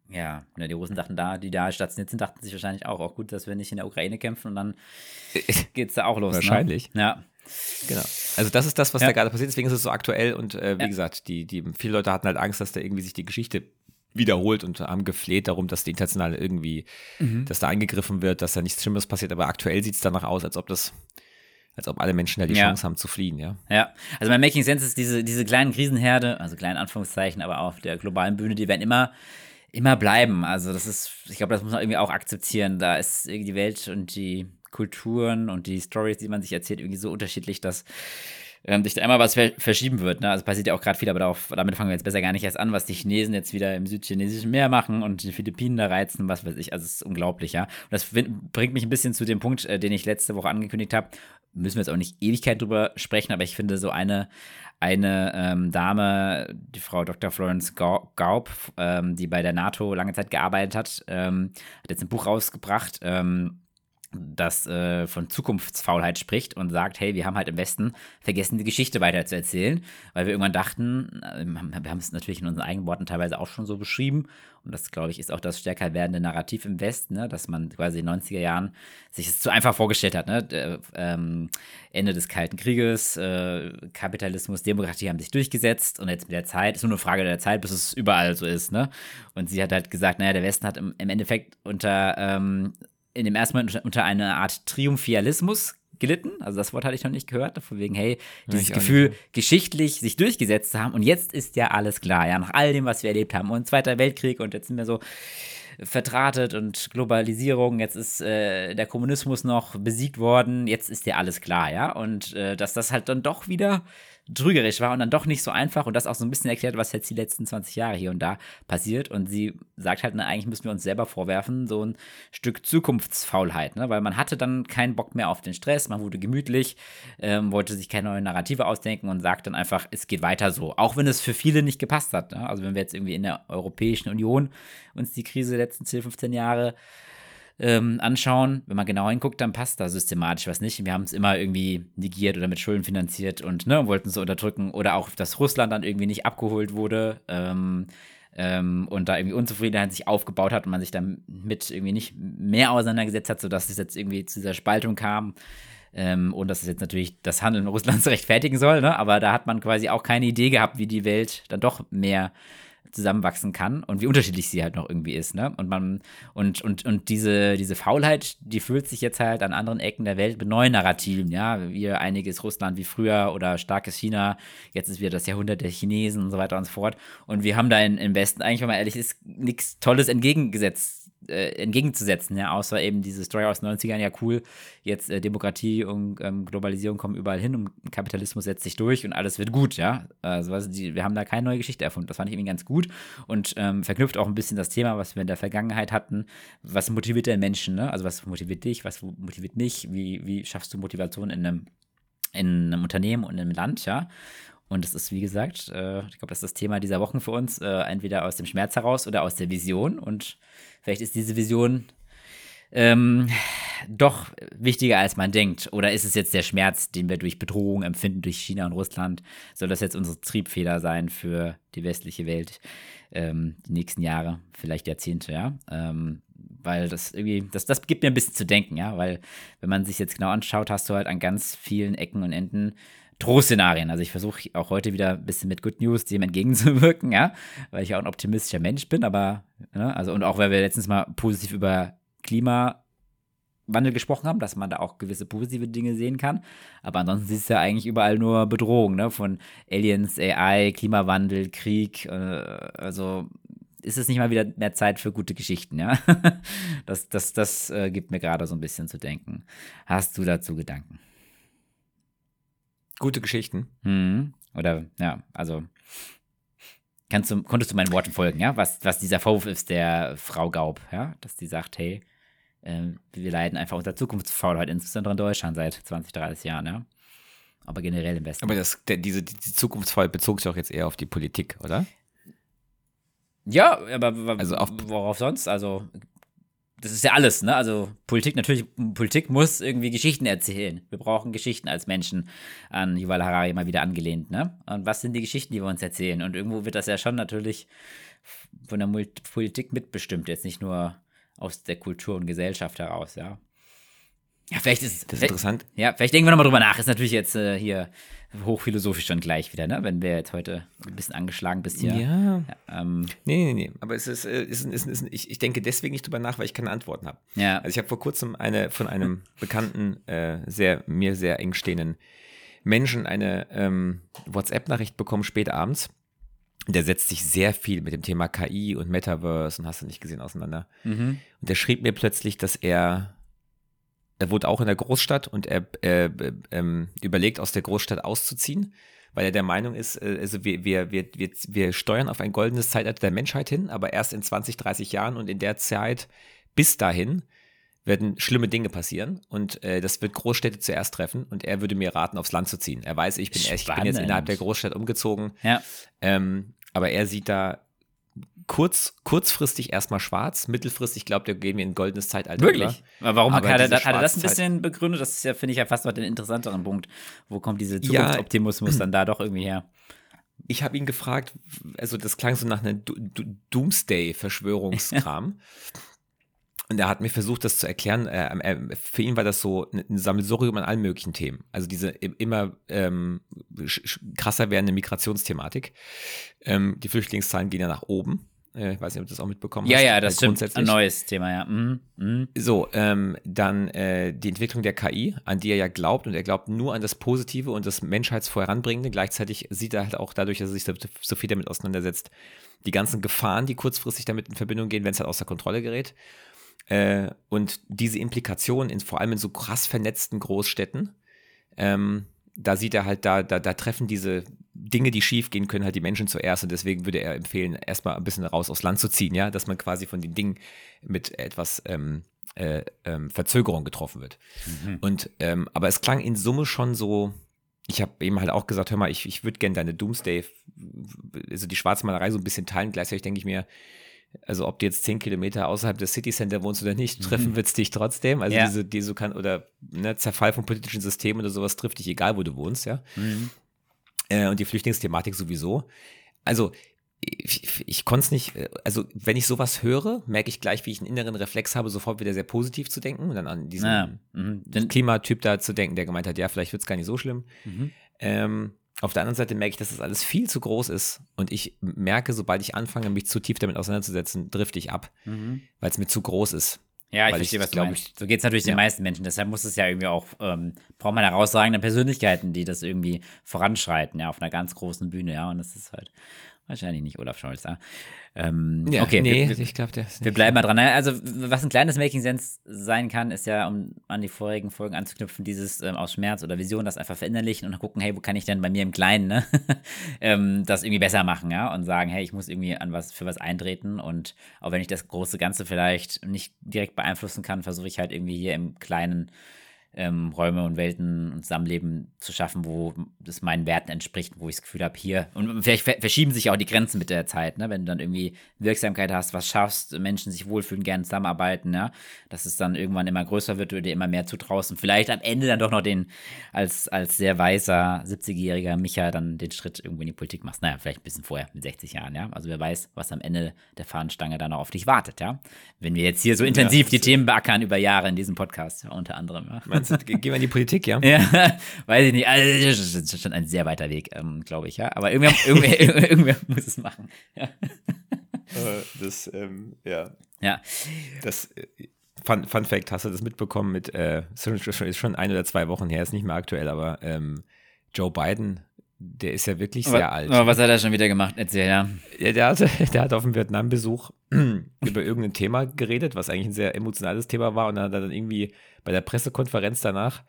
Ja, die Russen dachten da, die da stationiert sind, dachten sich wahrscheinlich auch, auch gut, dass wir nicht in der Ukraine kämpfen und dann geht es da auch los. Ne? Wahrscheinlich. Ne? Ja. Genau. Also das ist das, was ja. da gerade passiert, deswegen ist es so aktuell und äh, wie ja. gesagt, die, die, viele Leute hatten halt Angst, dass da irgendwie sich die Geschichte wiederholt und haben gefleht darum, dass die Internationale irgendwie, mhm. dass da eingegriffen wird, dass da nichts Schlimmes passiert, aber aktuell sieht es danach aus, als ob das als ob alle Menschen da die ja. Chance haben zu fliehen, ja. Ja, also bei Making Sense ist diese, diese kleinen Krisenherde, also kleinen Anführungszeichen, aber auf der globalen Bühne, die werden immer immer bleiben. Also das ist, ich glaube, das muss man irgendwie auch akzeptieren. Da ist irgendwie die Welt und die Kulturen und die Stories, die man sich erzählt, irgendwie so unterschiedlich, dass ähm, sich da immer was verschieben wird. Ne? Also passiert ja auch gerade viel, aber darauf, damit fangen wir jetzt besser gar nicht erst an, was die Chinesen jetzt wieder im südchinesischen Meer machen und die Philippinen da reizen, was weiß ich. Also es ist unglaublich, ja. Und das bringt mich ein bisschen zu dem Punkt, äh, den ich letzte Woche angekündigt habe. Müssen wir jetzt auch nicht Ewigkeit drüber sprechen, aber ich finde so eine eine ähm, Dame, die Frau Dr. Florence Gaub, ähm, die bei der NATO lange Zeit gearbeitet hat, ähm, hat jetzt ein Buch rausgebracht. Ähm, das äh, von Zukunftsfaulheit spricht und sagt, hey, wir haben halt im Westen vergessen, die Geschichte weiter zu erzählen, weil wir irgendwann dachten, äh, wir haben es natürlich in unseren eigenen Worten teilweise auch schon so beschrieben und das, glaube ich, ist auch das stärker werdende Narrativ im Westen, ne, dass man quasi in den 90er Jahren sich es zu einfach vorgestellt hat. Ne? Der, ähm, Ende des Kalten Krieges, äh, Kapitalismus, Demokratie haben sich durchgesetzt und jetzt mit der Zeit, ist nur eine Frage der Zeit, bis es überall so ist. Ne? Und sie hat halt gesagt, naja, der Westen hat im, im Endeffekt unter ähm, in dem ersten Moment unter einer Art Triumphialismus gelitten. Also das Wort hatte ich noch nicht gehört. Von wegen, hey, dieses Gefühl, geschichtlich sich durchgesetzt zu haben. Und jetzt ist ja alles klar, ja, nach all dem, was wir erlebt haben. Und Zweiter Weltkrieg und jetzt sind wir so verdrahtet und Globalisierung, jetzt ist äh, der Kommunismus noch besiegt worden, jetzt ist ja alles klar, ja. Und äh, dass das halt dann doch wieder trügerisch war und dann doch nicht so einfach und das auch so ein bisschen erklärt, was jetzt die letzten 20 Jahre hier und da passiert. Und sie sagt halt, na, eigentlich müssen wir uns selber vorwerfen, so ein Stück Zukunftsfaulheit, ne? weil man hatte dann keinen Bock mehr auf den Stress, man wurde gemütlich, ähm, wollte sich keine neuen Narrative ausdenken und sagt dann einfach, es geht weiter so. Auch wenn es für viele nicht gepasst hat. Ne? Also wenn wir jetzt irgendwie in der Europäischen Union uns die Krise der letzten 10, 15 Jahre ähm, anschauen, wenn man genau hinguckt, dann passt da systematisch was nicht. Wir haben es immer irgendwie negiert oder mit Schulden finanziert und ne, wollten es unterdrücken. Oder auch, dass Russland dann irgendwie nicht abgeholt wurde. Ähm, ähm, und da irgendwie Unzufriedenheit sich aufgebaut hat und man sich damit irgendwie nicht mehr auseinandergesetzt hat, sodass es jetzt irgendwie zu dieser Spaltung kam. Ähm, und dass es jetzt natürlich das Handeln Russlands rechtfertigen soll, ne? aber da hat man quasi auch keine Idee gehabt, wie die Welt dann doch mehr zusammenwachsen kann und wie unterschiedlich sie halt noch irgendwie ist, ne? Und man, und, und, und diese, diese Faulheit, die fühlt sich jetzt halt an anderen Ecken der Welt mit neuen Narrativen, ja, wie einiges Russland wie früher oder starkes China, jetzt ist wieder das Jahrhundert der Chinesen und so weiter und so fort. Und wir haben da in, im Westen eigentlich, wenn man ehrlich ist, nichts Tolles entgegengesetzt äh, entgegenzusetzen, ja, außer eben diese Story aus den 90ern, ja cool, jetzt äh, Demokratie und ähm, Globalisierung kommen überall hin und Kapitalismus setzt sich durch und alles wird gut, ja. Also, also die, wir haben da keine neue Geschichte erfunden. Das fand ich irgendwie ganz gut und ähm, verknüpft auch ein bisschen das Thema, was wir in der Vergangenheit hatten. Was motiviert den Menschen, ne? Also was motiviert dich, was motiviert mich, wie, wie schaffst du Motivation in einem, in einem Unternehmen und in einem Land, ja. Und es ist, wie gesagt, äh, ich glaube, das ist das Thema dieser Wochen für uns, äh, entweder aus dem Schmerz heraus oder aus der Vision. Und vielleicht ist diese Vision ähm, doch wichtiger, als man denkt. Oder ist es jetzt der Schmerz, den wir durch Bedrohung empfinden, durch China und Russland? Soll das jetzt unsere Triebfeder sein für die westliche Welt ähm, die nächsten Jahre, vielleicht Jahrzehnte, ja? Ähm, weil das irgendwie, das, das gibt mir ein bisschen zu denken, ja, weil wenn man sich jetzt genau anschaut, hast du halt an ganz vielen Ecken und Enden Drohszenarien. Also ich versuche auch heute wieder ein bisschen mit Good News dem entgegenzuwirken, ja, weil ich auch ein optimistischer Mensch bin, aber, ne, also und auch weil wir letztens mal positiv über Klimawandel gesprochen haben, dass man da auch gewisse positive Dinge sehen kann. Aber ansonsten ist es ja eigentlich überall nur Bedrohung, ne, von Aliens, AI, Klimawandel, Krieg, äh, also ist es nicht mal wieder mehr Zeit für gute Geschichten, ja? das das, das äh, gibt mir gerade so ein bisschen zu denken. Hast du dazu Gedanken? Gute Geschichten. Mhm. Oder, ja, also. Kannst du, konntest du meinen Worten folgen, ja? Was, was dieser Vorwurf ist der Frau Gaub, ja? Dass die sagt, hey, äh, wir leiden einfach unter Zukunftsfaulheit, insbesondere in Deutschland seit 20, 30 Jahren, ja? Aber generell im Westen. Aber das, der, diese, diese Zukunftsfaulheit bezog sich auch jetzt eher auf die Politik, oder? Ja, aber also auf, worauf sonst? Also das ist ja alles, ne? Also Politik, natürlich, Politik muss irgendwie Geschichten erzählen. Wir brauchen Geschichten als Menschen an Yuval Harari mal wieder angelehnt, ne? Und was sind die Geschichten, die wir uns erzählen? Und irgendwo wird das ja schon natürlich von der Politik mitbestimmt, jetzt nicht nur aus der Kultur und Gesellschaft heraus, ja. Ja, vielleicht ist. Das ist interessant. Ja, vielleicht denken wir nochmal drüber nach. Ist natürlich jetzt äh, hier hochphilosophisch dann gleich wieder, ne? Wenn wir jetzt heute ein bisschen angeschlagen bist hier. Ja. ja ähm, nee, nee, nee. Aber es ist, äh, ist, ist, ist, ich, ich denke deswegen nicht drüber nach, weil ich keine Antworten habe. Ja. Also ich habe vor kurzem eine von einem bekannten, äh, sehr, mir sehr eng stehenden Menschen eine ähm, WhatsApp-Nachricht bekommen, spät abends. Der setzt sich sehr viel mit dem Thema KI und Metaverse und hast du nicht gesehen auseinander. Mhm. Und der schrieb mir plötzlich, dass er er wohnt auch in der Großstadt und er äh, ähm, überlegt, aus der Großstadt auszuziehen, weil er der Meinung ist, äh, also wir, wir, wir, wir, wir steuern auf ein goldenes Zeitalter der Menschheit hin, aber erst in 20, 30 Jahren und in der Zeit bis dahin werden schlimme Dinge passieren und äh, das wird Großstädte zuerst treffen und er würde mir raten, aufs Land zu ziehen. Er weiß, ich bin, ich bin jetzt innerhalb der Großstadt umgezogen, ja. ähm, aber er sieht da kurz, kurzfristig erstmal schwarz, mittelfristig glaubt er, gehen wir in ein goldenes Zeitalter. Wirklich? Über. Warum Aber hat, er, hat er das ein bisschen begründet? Das ist ja, finde ich, ja fast noch den interessanteren Punkt. Wo kommt dieser Zukunftsoptimismus ja, dann da doch irgendwie her? Ich habe ihn gefragt, also das klang so nach einem Doomsday-Verschwörungskram. Und er hat mir versucht, das zu erklären. Äh, für ihn war das so ein Sammelsurium an allen möglichen Themen. Also diese immer ähm, krasser werdende Migrationsthematik. Ähm, die Flüchtlingszahlen gehen ja nach oben. Äh, ich weiß nicht, ob du das auch mitbekommen ja, hast. Ja, ja, das ist ein neues Thema, ja. Mhm. Mhm. So, ähm, dann äh, die Entwicklung der KI, an die er ja glaubt und er glaubt nur an das Positive und das Menschheitsvoranbringende. Gleichzeitig sieht er halt auch dadurch, dass er sich so viel damit auseinandersetzt, die ganzen Gefahren, die kurzfristig damit in Verbindung gehen, wenn es halt außer Kontrolle gerät. Äh, und diese Implikation in vor allem in so krass vernetzten Großstädten, ähm, da sieht er halt, da, da, da treffen diese Dinge, die schief gehen können, halt die Menschen zuerst. Und deswegen würde er empfehlen, erstmal ein bisschen raus aufs Land zu ziehen, ja, dass man quasi von den Dingen mit etwas ähm, äh, ähm, Verzögerung getroffen wird. Mhm. Und ähm, aber es klang in Summe schon so. Ich habe eben halt auch gesagt, hör mal, ich, ich würde gerne deine Doomsday, also die Schwarzmalerei so ein bisschen teilen. Gleichzeitig denke ich mir, also ob du jetzt zehn Kilometer außerhalb des City Center wohnst oder nicht, treffen mhm. wird es dich trotzdem. Also ja. diese, diese kann, oder ne, Zerfall von politischen Systemen oder sowas trifft dich, egal wo du wohnst, ja. Mhm. Äh, und die Flüchtlingsthematik sowieso. Also ich, ich konnte es nicht, äh, also wenn ich sowas höre, merke ich gleich, wie ich einen inneren Reflex habe, sofort wieder sehr positiv zu denken und dann an diesen Ja, mhm. Klimatyp da zu denken, der gemeint hat, ja, vielleicht wird es gar nicht so schlimm. Mhm. Ähm, auf der anderen Seite merke ich, dass das alles viel zu groß ist und ich merke, sobald ich anfange, mich zu tief damit auseinanderzusetzen, drifte ich ab, Mhm. weil es mir zu groß ist. Ja, ich Weil verstehe, ich, was du meinst. So geht es natürlich den Ja. meisten Menschen. Deshalb muss es ja irgendwie auch, ähm, braucht man herausragende Persönlichkeiten, die das irgendwie voranschreiten, ja, auf einer ganz großen Bühne, ja. Und das ist halt wahrscheinlich nicht Olaf Scholz, ja. Ähm, Ja, okay, nee, wir, ich glaube, der ist wir nicht. bleiben mal dran. Also, was ein kleines Making Sense sein kann, ist ja, um an die vorigen Folgen anzuknüpfen, dieses ähm, aus Schmerz oder Vision, das einfach verinnerlichen und dann gucken, hey, wo kann ich denn bei mir im Kleinen, ne, ähm, das irgendwie besser machen, ja, und sagen, hey, ich muss irgendwie an was für was eintreten und auch wenn ich das große Ganze vielleicht nicht direkt beeinflussen kann, versuche ich halt irgendwie hier im Kleinen ähm, Räume und Welten und Zusammenleben zu schaffen, wo das meinen Werten entspricht, wo ich das Gefühl habe, hier. Und vielleicht ver- verschieben sich auch die Grenzen mit der Zeit, ne? Wenn du dann irgendwie Wirksamkeit hast, was schaffst, Menschen sich wohlfühlen, gerne zusammenarbeiten, ja, dass es dann irgendwann immer größer wird, du dir immer mehr zutraust und vielleicht am Ende dann doch noch den, als, als sehr weiser 70-jähriger Micha dann den Schritt irgendwo in die Politik machst. Naja, vielleicht ein bisschen vorher, mit 60 Jahren, ja. Also wer weiß, was am Ende der Fahnenstange dann noch auf dich wartet, ja. Wenn wir jetzt hier so intensiv die Themen beackern über Jahre in diesem Podcast, ja, unter anderem, ja. Meinst du, ge- gehen wir in die Politik, ja? Ja, weiß ich nicht. Also, das ist schon ein sehr weiter Weg, ähm, glaube ich, ja. Aber irgendwer, irgendwer, irgendwer muss es machen. Ja. Äh, das, ähm, ja. ja. Das äh, Fun, Fun Fact, hast du das mitbekommen mit, äh, ist schon, schon- ist schon ein oder zwei Wochen her, ist nicht mehr aktuell, aber ähm, Joe Biden, der ist ja wirklich sehr Aber- alt. Aber was hat er schon wieder gemacht? Erzähl, ja. Ja, der, hat, der hat auf dem Vietnam-Besuch über irgendein Thema geredet, was eigentlich ein sehr emotionales Thema war. Und dann hat er dann irgendwie bei der Pressekonferenz danach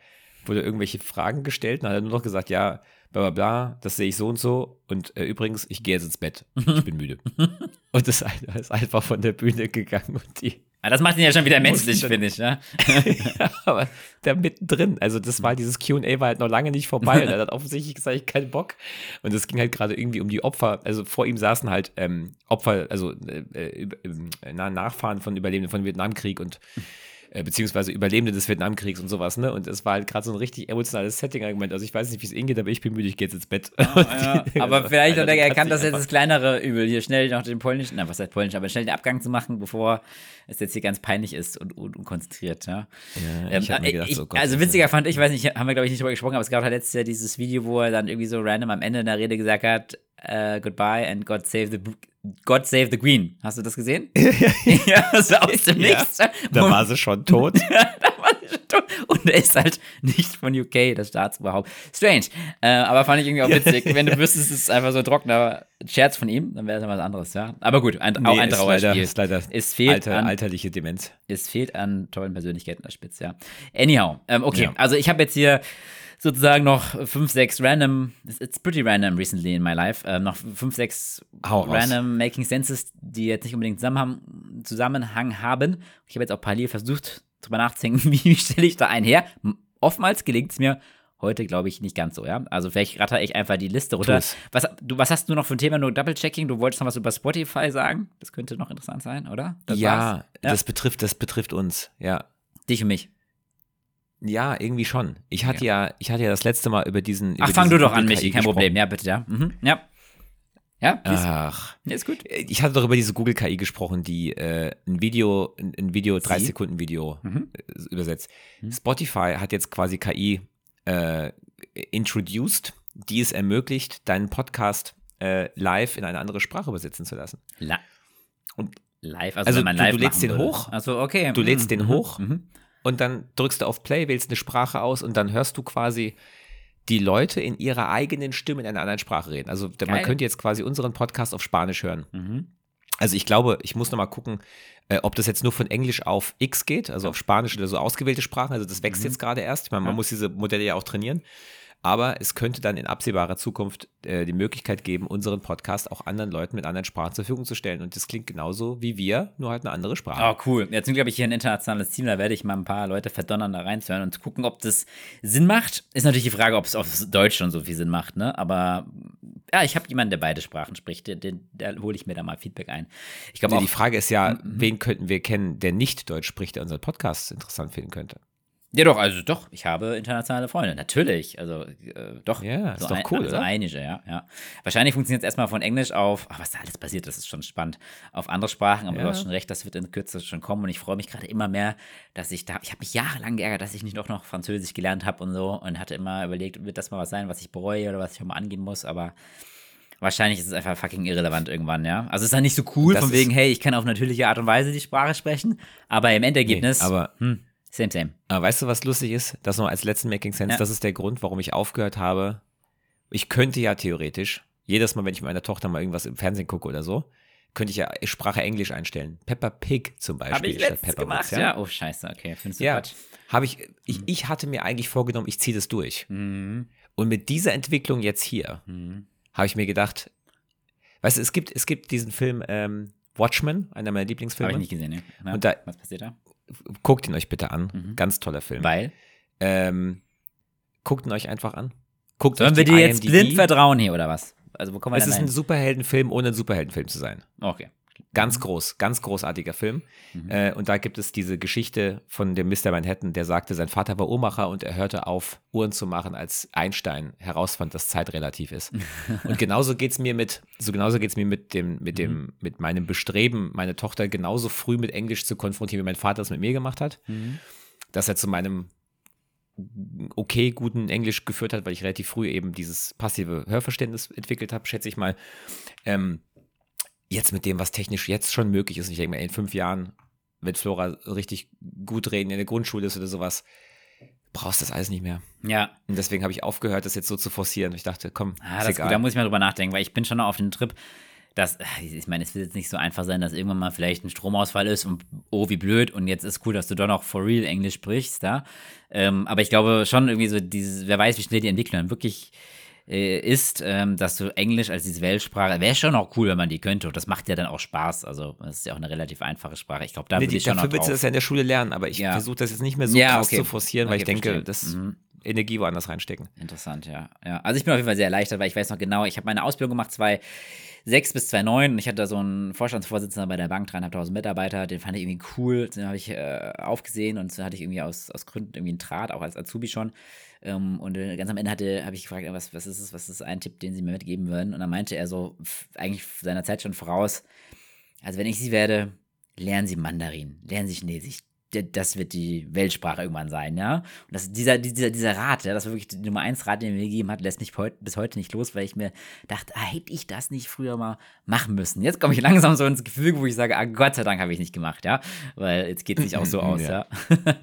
wurde irgendwelche Fragen gestellt und dann hat er nur noch gesagt, ja, bla bla bla, das sehe ich so und so. Und äh, übrigens, ich gehe jetzt ins Bett. Ich bin müde. und ist, ist einfach von der Bühne gegangen und die. Das macht ihn ja schon wieder menschlich, finde ich, ja. ja, aber da mittendrin, also das war dieses QA war halt noch lange nicht vorbei und er hat offensichtlich gesagt, ich keinen Bock. Und es ging halt gerade irgendwie um die Opfer, also vor ihm saßen halt ähm, Opfer, also äh, äh, ähm, na, Nachfahren von Überlebenden von Vietnamkrieg und äh, beziehungsweise Überlebende des Vietnamkriegs und sowas, ne? Und es war halt gerade so ein richtig emotionales Setting-Argument. Also ich weiß nicht, wie es Ihnen geht, aber ich bin müde, ich gehe jetzt ins Bett. Ja, aber vielleicht hat er erkannt, dass jetzt das kleinere Übel hier schnell noch den polnischen, na was heißt polnisch, aber schnell den Abgang zu machen, bevor es jetzt hier ganz peinlich ist und, unkonzentriert, ja. Ja, ich hab mir Ähm, gedacht, ich- so, Gott, also witziger fand ich, weiß nicht, haben wir glaube ich nicht drüber gesprochen, aber es gab halt letztes Jahr dieses Video, wo er dann irgendwie so random am Ende in der Rede gesagt hat, äh, goodbye and God save the God save the Queen. Hast du das gesehen? ja, so aus dem Ja, Nichts. Da war sie schon tot. da war sie schon tot. Und er ist halt nicht von UK, das Staatsoberhaupt. Strange. Äh, aber fand ich irgendwie auch witzig. Wenn du wüsstest, es ist einfach so ein trockener Scherz von ihm, dann wäre es ja was anderes, ja. Aber gut, ein, auch Nee, ein ist leider, Trauerspiel. ist leider Es fehlt alter, an- alterliche Demenz. Es fehlt an tollen Persönlichkeiten an der Spitze, ja. Anyhow, ähm, okay, Ja. also ich habe jetzt hier sozusagen noch fünf, sechs random, it's- pretty random recently in my life, ähm, noch fünf, sechs Hau raus. random Making Senses, die jetzt nicht unbedingt Zusammenhang, Zusammenhang haben. Ich habe jetzt auch parallel versucht, drüber nachzudenken, wie stelle ich da einen her. Oftmals gelingt es mir, heute glaube ich nicht ganz so, ja. Also vielleicht ratter ich einfach die Liste runter. Tu's. Was, du, was hast du noch für ein Thema, nur Double-Checking? Du wolltest noch was über Spotify sagen? Das könnte noch interessant sein, oder? Das ja, ja. das betrifft, das betrifft uns, ja. Dich und mich. Ja, irgendwie schon. Ich hatte ja, ich hatte ja das letzte Mal über diesen. Ach, über fang du diesen doch an, Michi, kein gesprochen. Problem. Ja, bitte, ja. Mhm. Ja. Ja. Ach, Ja, ist gut. ich hatte doch über diese Google KI gesprochen, die äh, ein Video, ein, ein Video, 30 Sie? Sekunden Video Mhm. äh, übersetzt. Spotify hat jetzt quasi KI äh, introduced, die es ermöglicht, deinen Podcast äh, live in eine andere Sprache übersetzen zu lassen. La Und live, also, Also man du- live du lädst den würde. hoch. Also okay. Du lädst den Mhm. hoch. Mhm. und dann drückst du auf Play, wählst eine Sprache aus und dann hörst du quasi die Leute in ihrer eigenen Stimme in einer anderen Sprache reden. Also da- man Geil. könnte jetzt quasi unseren Podcast auf Spanisch hören. Mhm. Also ich glaube, ich muss noch mal gucken, äh, ob das jetzt nur von Englisch auf X geht, also auf Spanisch oder so ausgewählte Sprachen. Also das wächst jetzt gerade erst. Ich meine, man Mhm. Ja. muss diese Modelle ja auch trainieren. Aber es könnte dann in absehbarer Zukunft äh, die Möglichkeit geben, unseren Podcast auch anderen Leuten mit anderen Sprachen zur Verfügung zu stellen. Und das klingt genauso wie wir, nur halt eine andere Sprache. Oh, cool. Jetzt sind, glaube ich, hier ein internationales Team. Da werde ich mal ein paar Leute verdonnern, da reinzuhören und zu gucken, ob das Sinn macht. Ist natürlich die Frage, ob es auf Deutsch schon so viel Sinn macht, ne? Aber ja, ich habe jemanden, der beide Sprachen spricht. Den, den, da hole ich mir da mal Feedback ein. Ich glaube Nee, auch. die Frage ist ja, wen könnten wir kennen, der nicht Deutsch spricht, der unseren Podcast interessant finden könnte? Ja, doch, also doch, ich habe internationale Freunde, natürlich. Also, äh, doch. Ja, ist so doch ein, cool, also oder? einige, ja, ja. Wahrscheinlich funktioniert es erstmal von Englisch auf, ach, was da alles passiert, das ist schon spannend, auf andere Sprachen, aber Ja. du hast schon recht, das wird in Kürze schon kommen und ich freue mich gerade immer mehr, dass ich da, ich habe mich jahrelang geärgert, dass ich nicht doch noch Französisch gelernt habe und so und hatte immer überlegt, wird das mal was sein, was ich bereue oder was ich auch mal angehen muss, aber wahrscheinlich ist es einfach fucking irrelevant irgendwann, ja. Also es ist dann nicht so cool, Das von ist- wegen, hey, ich kann auf natürliche Art und Weise die Sprache sprechen, aber im Endergebnis, Nee, aber- hm, same, same. Aber weißt du, was lustig ist? Das noch als letzten Making Sense. Ja. Das ist der Grund, warum ich aufgehört habe. Ich könnte ja theoretisch, jedes Mal, wenn ich mit meiner Tochter mal irgendwas im Fernsehen gucke oder so, könnte ich ja Sprache Englisch einstellen. Peppa Pig zum Beispiel. Habe ich statt letztens Peppa gemacht, Woods, ja. Oh, scheiße, okay. Findest du Ja, Quatsch? habe ich, ich, ich hatte mir eigentlich vorgenommen, ich ziehe das durch. Mhm. Und mit dieser Entwicklung jetzt hier, Mhm. habe ich mir gedacht, weißt du, es gibt, es gibt diesen Film ähm, Watchmen, einer meiner Lieblingsfilme. Habe ich nicht gesehen, ne? Na, Und da- was passiert da? Guckt ihn euch bitte an. Mhm. Ganz toller Film. Weil? Ähm, guckt ihn euch einfach an. Guckt Sollen euch wir dir jetzt blind vertrauen hier, oder was? Also, wo kommen wir Es ist ein? Superheldenfilm, ohne ein Superheldenfilm zu sein. Okay. Ganz groß, ganz großartiger Film. Äh, und da gibt es diese Geschichte von dem Mr. Manhattan, der sagte, sein Vater war Uhrmacher und er hörte auf, Uhren zu machen, als Einstein herausfand, dass Zeit relativ ist. und genauso geht es mir mit, so genauso geht es mir mit dem, mit dem, mit meinem Bestreben, meine Tochter genauso früh mit Englisch zu konfrontieren, wie mein Vater es mit mir gemacht hat. Dass er zu meinem okay guten Englisch geführt hat, weil ich relativ früh eben dieses passive Hörverständnis entwickelt habe, schätze ich mal. Ähm, jetzt mit dem, was technisch jetzt schon möglich ist, ich denke mal, in fünf Jahren, wenn Flora richtig gut reden in der Grundschule ist oder sowas, brauchst du das alles nicht mehr. Ja. Und deswegen habe ich aufgehört, das jetzt so zu forcieren. Ich dachte, komm, Ah, ist das ist egal. gut, da muss ich mal drüber nachdenken, weil ich bin schon auf dem Trip, dass, ich meine, es wird jetzt nicht so einfach sein, dass irgendwann mal vielleicht ein Stromausfall ist und oh, wie blöd und jetzt ist cool, dass du doch noch for real Englisch sprichst da. Ähm, aber ich glaube schon irgendwie so dieses, wer weiß, wie schnell die Entwicklung wirklich äh, ist, ähm, dass du Englisch als diese Weltsprache, wäre schon auch cool, wenn man die könnte und das macht ja dann auch Spaß. Also, das ist ja auch eine relativ einfache Sprache. Ich glaube, da Nee, würde ich schon dafür willst du das ja in der Schule lernen, aber ich Ja. versuche das jetzt nicht mehr so Ja, krass okay. zu forcieren, weil Okay, ich denke, verstehe. das Mhm. Energie woanders reinstecken. Interessant, ja. ja. Also ich bin auf jeden Fall sehr erleichtert, weil ich weiß noch genau, ich habe meine Ausbildung gemacht, 2006 bis 2009 und ich hatte da so einen Vorstandsvorsitzender bei der Bank, dreieinhalbtausend Mitarbeiter, den fand ich irgendwie cool, den habe ich äh, aufgesehen und so hatte ich irgendwie aus, aus Gründen irgendwie einen Draht, auch als Azubi schon. Ähm, und äh, ganz am Ende hatte, habe ich gefragt, was, was ist es, was ist ein Tipp, den Sie mir mitgeben würden? Und dann meinte er so, eigentlich seiner Zeit schon voraus, also wenn ich Sie werde, lernen Sie Mandarin, lernen Sie Chinesisch. Das wird die Weltsprache irgendwann sein, ja. Und das, dieser, dieser, dieser Rat, ja, das war wirklich die Nummer eins Rat, den er mir gegeben hat, lässt mich bis heute nicht los, weil ich mir dachte, ah, hätte ich das nicht früher mal machen müssen. Jetzt komme ich langsam so ins Gefühl, wo ich sage, ah, Gott sei Dank habe ich nicht gemacht, ja. Weil jetzt geht es nicht auch so aus, ja. Ja.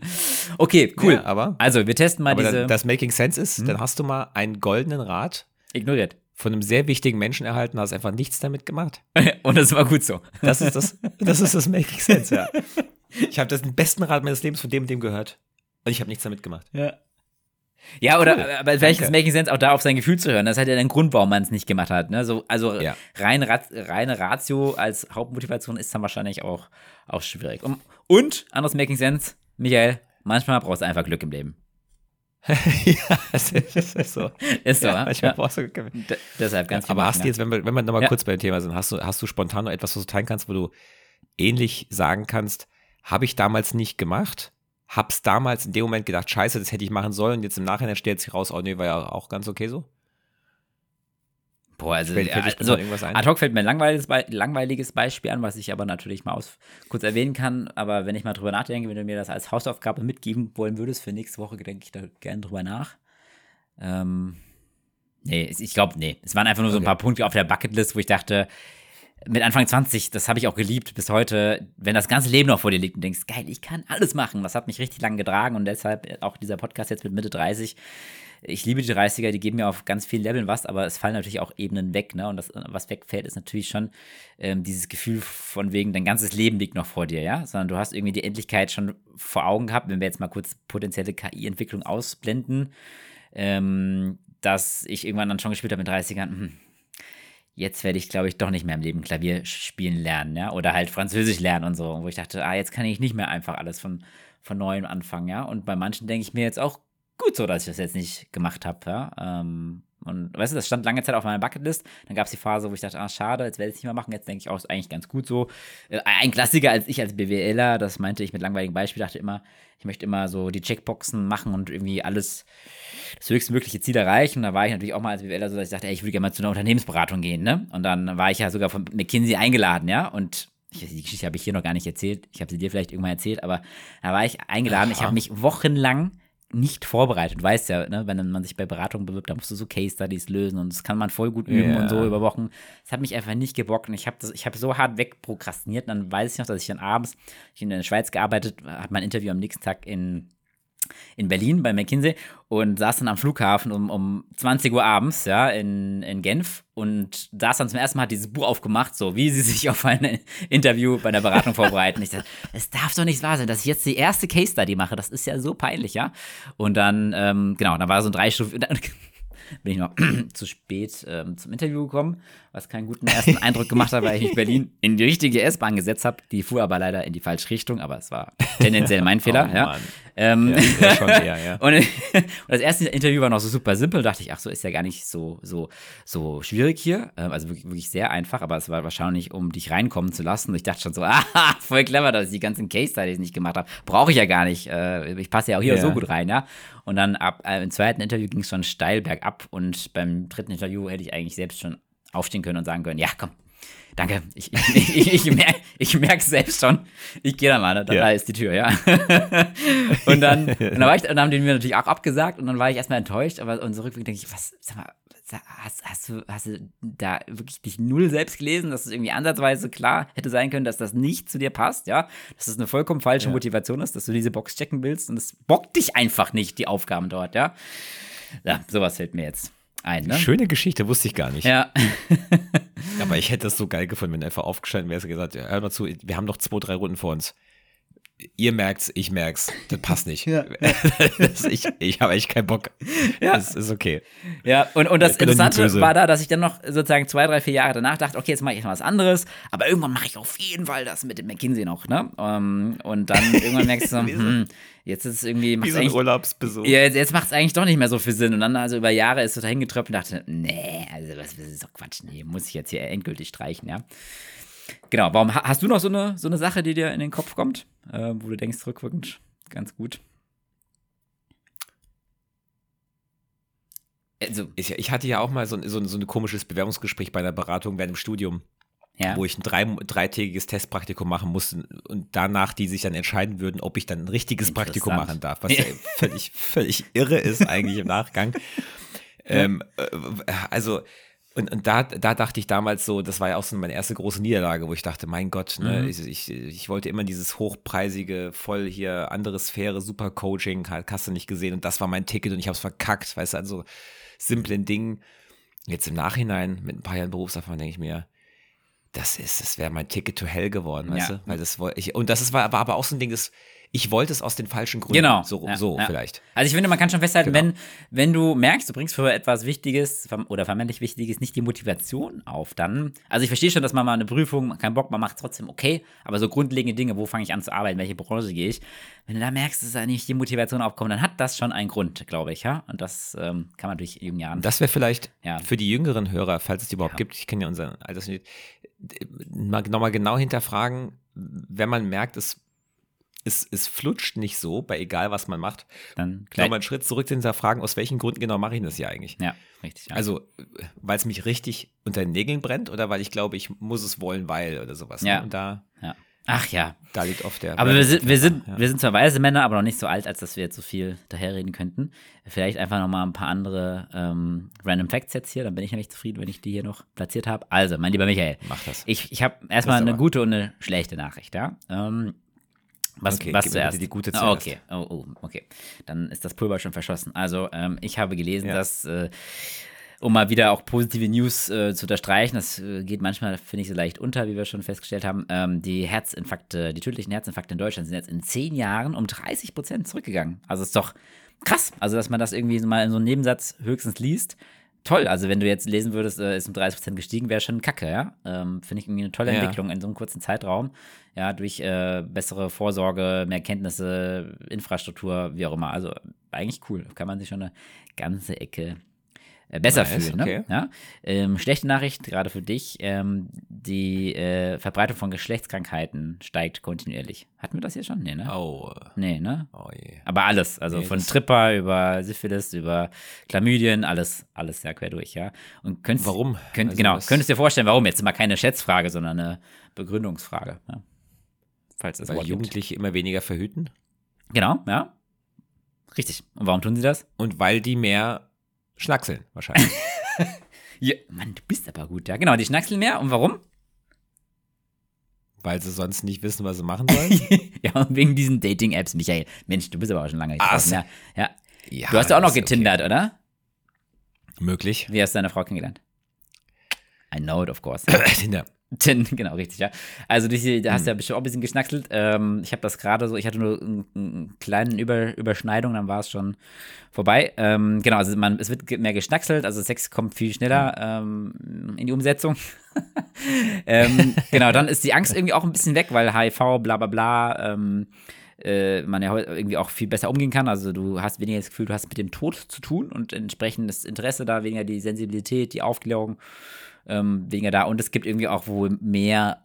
okay, cool. Ja, aber- also, wir testen mal diese. das Making Sense ist, Hm? dann hast du mal einen goldenen Rat ignoriert. Von einem sehr wichtigen Menschen erhalten, hast einfach nichts damit gemacht. Und das war gut so. Das ist das, das ist das Making Sense, ja. Ich habe den besten Rat meines Lebens von dem und dem gehört. Und ich habe nichts damit gemacht. Ja. Ja, oder Cool. aber vielleicht ist. Making Sense auch da auf sein Gefühl zu hören. Das hat ja den Grund, warum man es nicht gemacht hat. Ne? So, also Ja. rein, reine Ratio als Hauptmotivation ist dann wahrscheinlich auch, auch schwierig. Und, und anderes Making Sense, Michael, manchmal brauchst du einfach Glück im Leben. ja, das ist, so. Ist so, ja, ja, brauchst du deshalb ganz Aber hast du jetzt, wenn wir, wenn wir nochmal Ja. kurz beim Thema sind, hast du, hast du spontan noch etwas, was du teilen kannst, wo du ähnlich sagen kannst, habe ich damals nicht gemacht, hab's damals in dem Moment gedacht, scheiße, das hätte ich machen sollen, jetzt im Nachhinein stellt sich raus, oh nee, war ja auch ganz okay so. Boah, also, Fällt- fällt spontan also ad hoc fällt mir ein langweiliges, Be langweiliges Beispiel an, was ich aber natürlich mal aus, kurz erwähnen kann. Aber wenn ich mal drüber nachdenke, wenn du mir das als Hausaufgabe mitgeben wollen würdest für nächste Woche, denke ich da gerne drüber nach. Ähm, nee, ich glaube, nee. Es waren einfach nur so ein Okay. paar Punkte auf der Bucketlist, wo ich dachte, mit Anfang 20, das habe ich auch geliebt bis heute, wenn das ganze Leben noch vor dir liegt und denkst, geil, ich kann alles machen. Das hat mich richtig lang getragen und deshalb auch dieser Podcast jetzt mit Mitte 30. Ich liebe die 30er, die geben mir auf ganz vielen Leveln was, aber es fallen natürlich auch Ebenen weg, ne? Und das, was wegfällt, ist natürlich schon ähm, dieses Gefühl von wegen, dein ganzes Leben liegt noch vor dir, ja? Sondern du hast irgendwie die Endlichkeit schon vor Augen gehabt, wenn wir jetzt mal kurz potenzielle KI-Entwicklung ausblenden, ähm, dass ich irgendwann dann schon gespielt habe mit 30ern, hm, jetzt werde ich, glaube ich, doch nicht mehr im Leben Klavier spielen lernen, ja, oder halt Französisch lernen und so, wo ich dachte, ah, jetzt kann ich nicht mehr einfach alles von, von neuem anfangen, ja, und bei manchen denke ich mir jetzt auch, gut so, dass ich das jetzt nicht gemacht habe, ja, ähm, Und weißt du, das stand lange Zeit auf meiner Bucketlist. Dann gab es die Phase, wo ich dachte, ah, schade, jetzt werde ich es nicht mehr machen. Jetzt denke ich auch, ist eigentlich ganz gut so. Äh, ein Klassiker als ich als BWLer, das meinte ich mit langweiligen Beispiel, dachte immer, ich möchte immer so die Checkboxen machen und irgendwie alles, das höchstmögliche Ziel erreichen. Und da war ich natürlich auch mal als BWLer so, dass ich dachte, ey, ich würde gerne mal zu einer Unternehmensberatung gehen, ne? Und dann war ich ja sogar von McKinsey eingeladen, ja? Und ich, die Geschichte habe ich hier noch gar nicht erzählt. Ich habe sie dir vielleicht irgendwann erzählt, aber da war ich eingeladen. Aha. Ich habe mich wochenlang nicht vorbereitet. Du weißt ja, ne, wenn man sich bei Beratungen bewirbt, da musst du so Case Studies lösen und das kann man voll gut üben yeah. und so über Wochen. Das hat mich einfach nicht gebockt und ich habe hab so hart wegprokrastiniert. Und dann weiß ich noch, dass ich dann abends, ich in der Schweiz gearbeitet, habe mein Interview am nächsten Tag in in Berlin bei McKinsey und saß dann am Flughafen um, um 20 Uhr abends, ja, in, in Genf und saß dann zum ersten Mal dieses Buch aufgemacht, so wie sie sich auf ein Interview bei der Beratung vorbereiten. Ich dachte, es darf doch nicht wahr sein, dass ich jetzt die erste Case Study mache. Das ist ja so peinlich, ja. Und dann, ähm, genau, dann war so ein drei Stufen, bin ich noch zu spät ähm, zum Interview gekommen, was keinen guten ersten Eindruck gemacht hat, weil ich mich Berlin in die richtige S-Bahn gesetzt habe. Die fuhr aber leider in die falsche Richtung, aber es war tendenziell mein Fehler. oh, ja. Ähm, ja, schon eher, ja. und, und, das erste Interview war noch so super simpel, dachte ich, ach so, ist ja gar nicht so, so, so schwierig hier. Ähm, also wirklich, wirklich sehr einfach, aber es war wahrscheinlich, um dich reinkommen zu lassen. Und ich dachte schon so, ah, voll clever, dass ich die ganzen Case Studies nicht gemacht habe. Brauche ich ja gar nicht. Äh, ich passe ja auch hier ja. so gut rein, ja. Und dann ab äh, im zweiten Interview ging es schon steil bergab und beim dritten Interview hätte ich eigentlich selbst schon aufstehen können und sagen können, ja, komm, danke, ich, ich, ich, ich merke ich merk selbst schon, ich gehe da mal, da, ja. ist die Tür, ja. und dann, und dann, war ich, dann haben die mir natürlich auch abgesagt und dann war ich erstmal enttäuscht, aber und so rückblickend denke ich, was, sag mal, hast, hast, du, hast du da wirklich dich null selbst gelesen, dass es irgendwie ansatzweise klar hätte sein können, dass das nicht zu dir passt, ja? Dass es eine vollkommen falsche ja. Motivation ist, dass du diese Box checken willst und es bockt dich einfach nicht, die Aufgaben dort, ja? Ja, sowas fällt mir jetzt ein, ne? Schöne Geschichte, wusste ich gar nicht. Ja. Aber ich hätte das so geil gefunden, wenn du einfach aufgestanden wärst und gesagt, hör mal zu, wir haben noch zwei, drei Runden vor uns ihr merkt's, ich merk's, das passt nicht. ja. das, ich ich habe echt keinen Bock. Ja. Das ist okay. Ja, und, und das Interessante war da, dass ich dann noch sozusagen zwei, drei, vier Jahre danach dachte, okay, jetzt mache ich noch was anderes, aber irgendwann mache ich auf jeden Fall das mit dem McKinsey noch, ne? Ähm, und dann irgendwann merkst du so, hm, jetzt ist es irgendwie. Wie so ein Urlaubsbesuch. Ja, jetzt, jetzt macht es eigentlich doch nicht mehr so viel Sinn. Und dann also über Jahre ist es da hingetröpft und dachte, nee, also das, das ist doch Quatsch, nee, muss ich jetzt hier endgültig streichen, ja. Genau, warum hast du noch so eine, so eine Sache, die dir in den Kopf kommt, äh, wo du denkst, rückwirkend ganz gut? Also, ich, ich hatte ja auch mal so, so, so ein komisches Bewerbungsgespräch bei einer Beratung während dem Studium. Ja. wo ich ein drei, dreitägiges Testpraktikum machen musste und danach die sich dann entscheiden würden, ob ich dann ein richtiges Praktikum machen darf, was ja völlig, völlig irre ist eigentlich im Nachgang. Ähm, äh, also und, und da, da dachte ich damals so, das war ja auch so meine erste große Niederlage, wo ich dachte, mein Gott, ne, mhm. ich, ich, ich, wollte immer dieses hochpreisige, voll hier andere Sphäre, super Coaching, hast du nicht gesehen und das war mein Ticket und ich habe es verkackt, weißt du, also simplen Dingen. Jetzt im Nachhinein mit ein paar Jahren Berufserfahrung denke ich mir, das ist, das wäre mein Ticket to Hell geworden, weißt ja. du? Weil das wollte ich, und das ist, war, war aber auch so ein Ding, das ich wollte es aus den falschen Gründen. Genau. So, ja, so ja. vielleicht. Also ich finde, man kann schon festhalten, genau. wenn, wenn du merkst, du bringst für etwas Wichtiges oder vermeintlich Wichtiges nicht die Motivation auf, dann, also ich verstehe schon, dass man mal eine Prüfung, keinen Bock, man macht trotzdem okay, aber so grundlegende Dinge, wo fange ich an zu arbeiten, welche Branche gehe ich, wenn du da merkst, dass da nicht die Motivation aufkommt, dann hat das schon einen Grund, glaube ich, ja. Und das ähm, kann man durch jungen Jahren. Das wäre vielleicht ja. für die jüngeren Hörer, falls es die überhaupt gibt, ich kenne ja unseren Altersschnitt, nochmal genau hinterfragen, wenn man merkt, es es, es flutscht nicht so, bei egal was man macht. Dann gleich. Nochmal einen Schritt zurück zu hinterfragen, aus welchen Gründen genau mache ich das hier eigentlich? Ja, richtig. Ja. Also, weil es mich richtig unter den Nägeln brennt oder weil ich glaube, ich muss es wollen, weil oder sowas. Ne? Ja. Und da, ja. Ach ja. Da liegt oft der. Aber wir sind, wir, sind, ja. wir sind zwar weise Männer, aber noch nicht so alt, als dass wir jetzt so viel daherreden könnten. Vielleicht einfach noch mal ein paar andere ähm, Random Facts jetzt hier, dann bin ich nämlich zufrieden, wenn ich die hier noch platziert habe. Also, mein lieber Michael. Mach das. Ich, ich habe erstmal eine gute und eine schlechte Nachricht, ja. Ähm, was, okay, was zuerst? Die gute zuerst. Okay, oh, oh, okay. Dann ist das Pulver schon verschossen. Also, ähm, ich habe gelesen, ja. dass, äh, um mal wieder auch positive News äh, zu unterstreichen, das äh, geht manchmal, finde ich, so leicht unter, wie wir schon festgestellt haben, ähm, die Herzinfarkte, die tödlichen Herzinfarkte in Deutschland sind jetzt in zehn Jahren um 30 Prozent zurückgegangen. Also, ist doch krass. Also, dass man das irgendwie mal in so einem Nebensatz höchstens liest toll. Also, wenn du jetzt lesen würdest, äh, ist um 30% gestiegen, wäre schon kacke, ja. Ähm, Finde ich irgendwie eine tolle ja. Entwicklung in so einem kurzen Zeitraum. Ja, durch äh, bessere Vorsorge, mehr Kenntnisse, Infrastruktur, wie auch immer. Also, eigentlich cool. Kann man sich schon eine ganze Ecke besser Nice, fühlen. Ne? okay. Ja? Ähm, schlechte Nachricht, gerade für dich, ähm, die äh, Verbreitung von Geschlechtskrankheiten steigt kontinuierlich. Hatten wir das hier schon? Nee, ne? Oh, Nee, ne? oh je. Aber alles, also Nee, von Tripper über Syphilis, über Chlamydien, alles, alles ja quer durch, ja. Und könntest, Warum? Könnt, Also genau, könntest dir vorstellen, warum? Jetzt mal keine Schätzfrage, sondern eine Begründungsfrage. Ja. Falls das Weil Wort gibt. Jugendliche immer weniger verhüten Genau, ja. Richtig. Und warum tun sie das? und weil die mehr schnackseln, wahrscheinlich. Ja. Mann, du bist aber gut, ja. Genau, die schnackseln mehr. Und warum? weil sie sonst nicht wissen, was sie machen sollen. ja, und wegen diesen Dating-Apps, Michael. Mensch, du bist aber auch schon lange nicht Ach draußen, ja. ja. Ja, Du hast ja auch noch ist okay. getindert, oder? Möglich. Wie hast du deine Frau kennengelernt? I know it, of course. Tinder. Tin, genau, richtig, ja. Also du da hast Hm. du ja bestimmt auch ein bisschen geschnackselt. Ähm, ich habe das gerade so, ich hatte nur einen, einen kleinen Über, Überschneidung, dann war es schon vorbei. Ähm, genau, also man, es wird mehr geschnackselt, also Sex kommt viel schneller ähm, in die Umsetzung. ähm, genau, dann ist die Angst irgendwie auch ein bisschen weg, weil HIV, bla bla bla, ähm, äh, man ja irgendwie auch viel besser umgehen kann. Also du hast weniger das Gefühl, du hast mit dem Tod zu tun und entsprechend das Interesse da, weniger die Sensibilität, die Aufklärung ähm, weniger da. Und es gibt irgendwie auch wohl mehr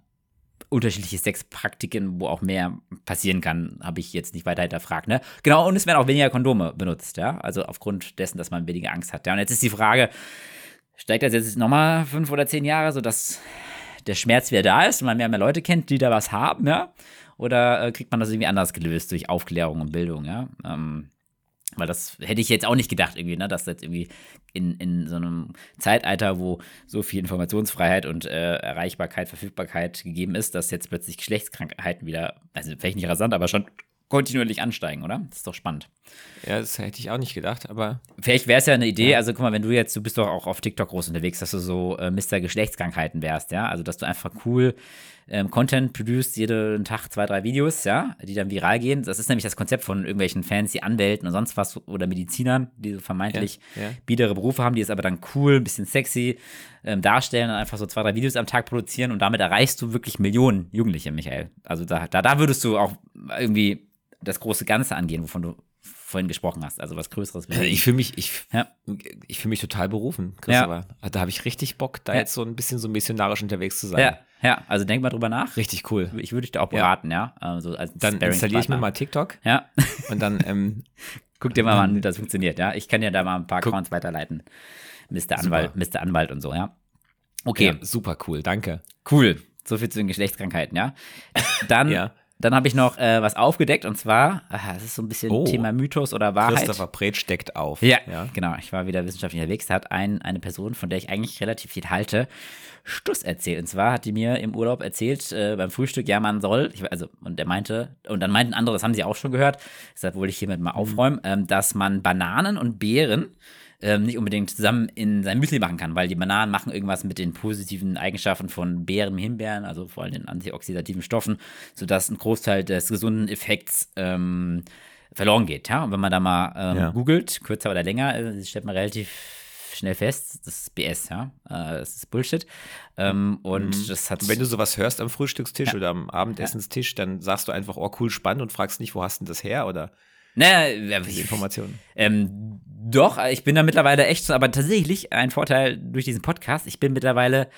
unterschiedliche Sexpraktiken, wo auch mehr passieren kann, habe ich jetzt nicht weiter hinterfragt. Ne? Genau, und es werden auch weniger Kondome benutzt, ja. Also aufgrund dessen, dass man weniger Angst hat. Ja, und jetzt ist die Frage, steigt das jetzt nochmal fünf oder zehn Jahre, sodass der Schmerz wieder da ist und man mehr und mehr Leute kennt, die da was haben, ja? Oder äh, kriegt man das irgendwie anders gelöst durch Aufklärung und Bildung, ja? Ähm, weil das hätte ich jetzt auch nicht gedacht, irgendwie, ne? dass jetzt irgendwie in, in so einem Zeitalter, wo so viel Informationsfreiheit und äh, Erreichbarkeit, Verfügbarkeit gegeben ist, dass jetzt plötzlich Geschlechtskrankheiten wieder, also vielleicht nicht rasant, aber schon kontinuierlich ansteigen, oder? Das ist doch spannend. Ja, das hätte ich auch nicht gedacht, aber Vielleicht wäre es ja eine Idee, also guck mal, wenn du jetzt, du bist doch auch auf TikTok groß unterwegs, dass du so äh, Mr. Geschlechtskrankheiten wärst, ja? Also, dass du einfach cool ähm, Content produced, jeden Tag zwei, drei Videos, ja, die dann viral gehen. Das ist nämlich das Konzept von irgendwelchen fancy Anwälten und sonst was oder Medizinern, die so vermeintlich Ja, ja. biedere Berufe haben, die es aber dann cool, ein bisschen sexy ähm, darstellen und einfach so zwei, drei Videos am Tag produzieren und damit erreichst du wirklich Millionen Jugendliche, Michael. Also da, da, da würdest du auch irgendwie das große Ganze angehen, wovon du vorhin gesprochen hast, also was Größeres. Also ich fühle mich, ich, Ja. ich fühle mich total berufen, Christopher. Da habe ich richtig Bock, da Ja. jetzt so ein bisschen so missionarisch unterwegs zu sein. Ja, ja, also denk mal drüber nach. Richtig cool. Ich würde dich da auch Ja. beraten, ja. Also als Dann installiere ich mir mal TikTok Ja, und dann, ähm, guck dir mal an, wie das funktioniert, ja. Ich kann ja da mal ein paar Guck. Accounts weiterleiten. Mr. Anwalt, Mr. Anwalt und so, ja. Okay, ja, super cool, danke. cool. So viel zu den Geschlechtskrankheiten, ja. Dann, Ja. Dann habe ich noch äh, was aufgedeckt und zwar, das ist so ein bisschen Oh. Thema Mythos oder Wahrheit. Christopher Pretsch deckt auf. Ja, ja. genau. Ich war wieder wissenschaftlich unterwegs. Da hat ein, eine Person, von der ich eigentlich relativ viel halte, Stuss erzählt. Und zwar hat die mir im Urlaub erzählt, äh, beim Frühstück, ja, man soll, ich, also, und der meinte, und dann meinten andere, das haben sie auch schon gehört, deshalb wollte ich hiermit mal aufräumen, ähm, dass man Bananen und Beeren ähm, nicht unbedingt zusammen in sein Müsli machen kann, weil die Bananen machen irgendwas mit den positiven Eigenschaften von Beeren, Himbeeren, also vor allem den antioxidativen Stoffen, sodass ein Großteil des gesunden Effekts ähm, verloren geht. Ja? Und wenn man da mal ähm, Ja. googelt, kürzer oder länger, äh, stellt man relativ schnell fest, das ist BS, ja. Äh, das ist Bullshit. Ähm, und das hat. Und wenn du sowas hörst am Frühstückstisch oder am Abendessenstisch, dann sagst du einfach, oh cool, spannend und fragst nicht, wo hast denn das her oder naja, ich, Informationen. Ähm, doch, ich bin da mittlerweile echt so, aber tatsächlich ein Vorteil durch diesen Podcast. Ich bin mittlerweile,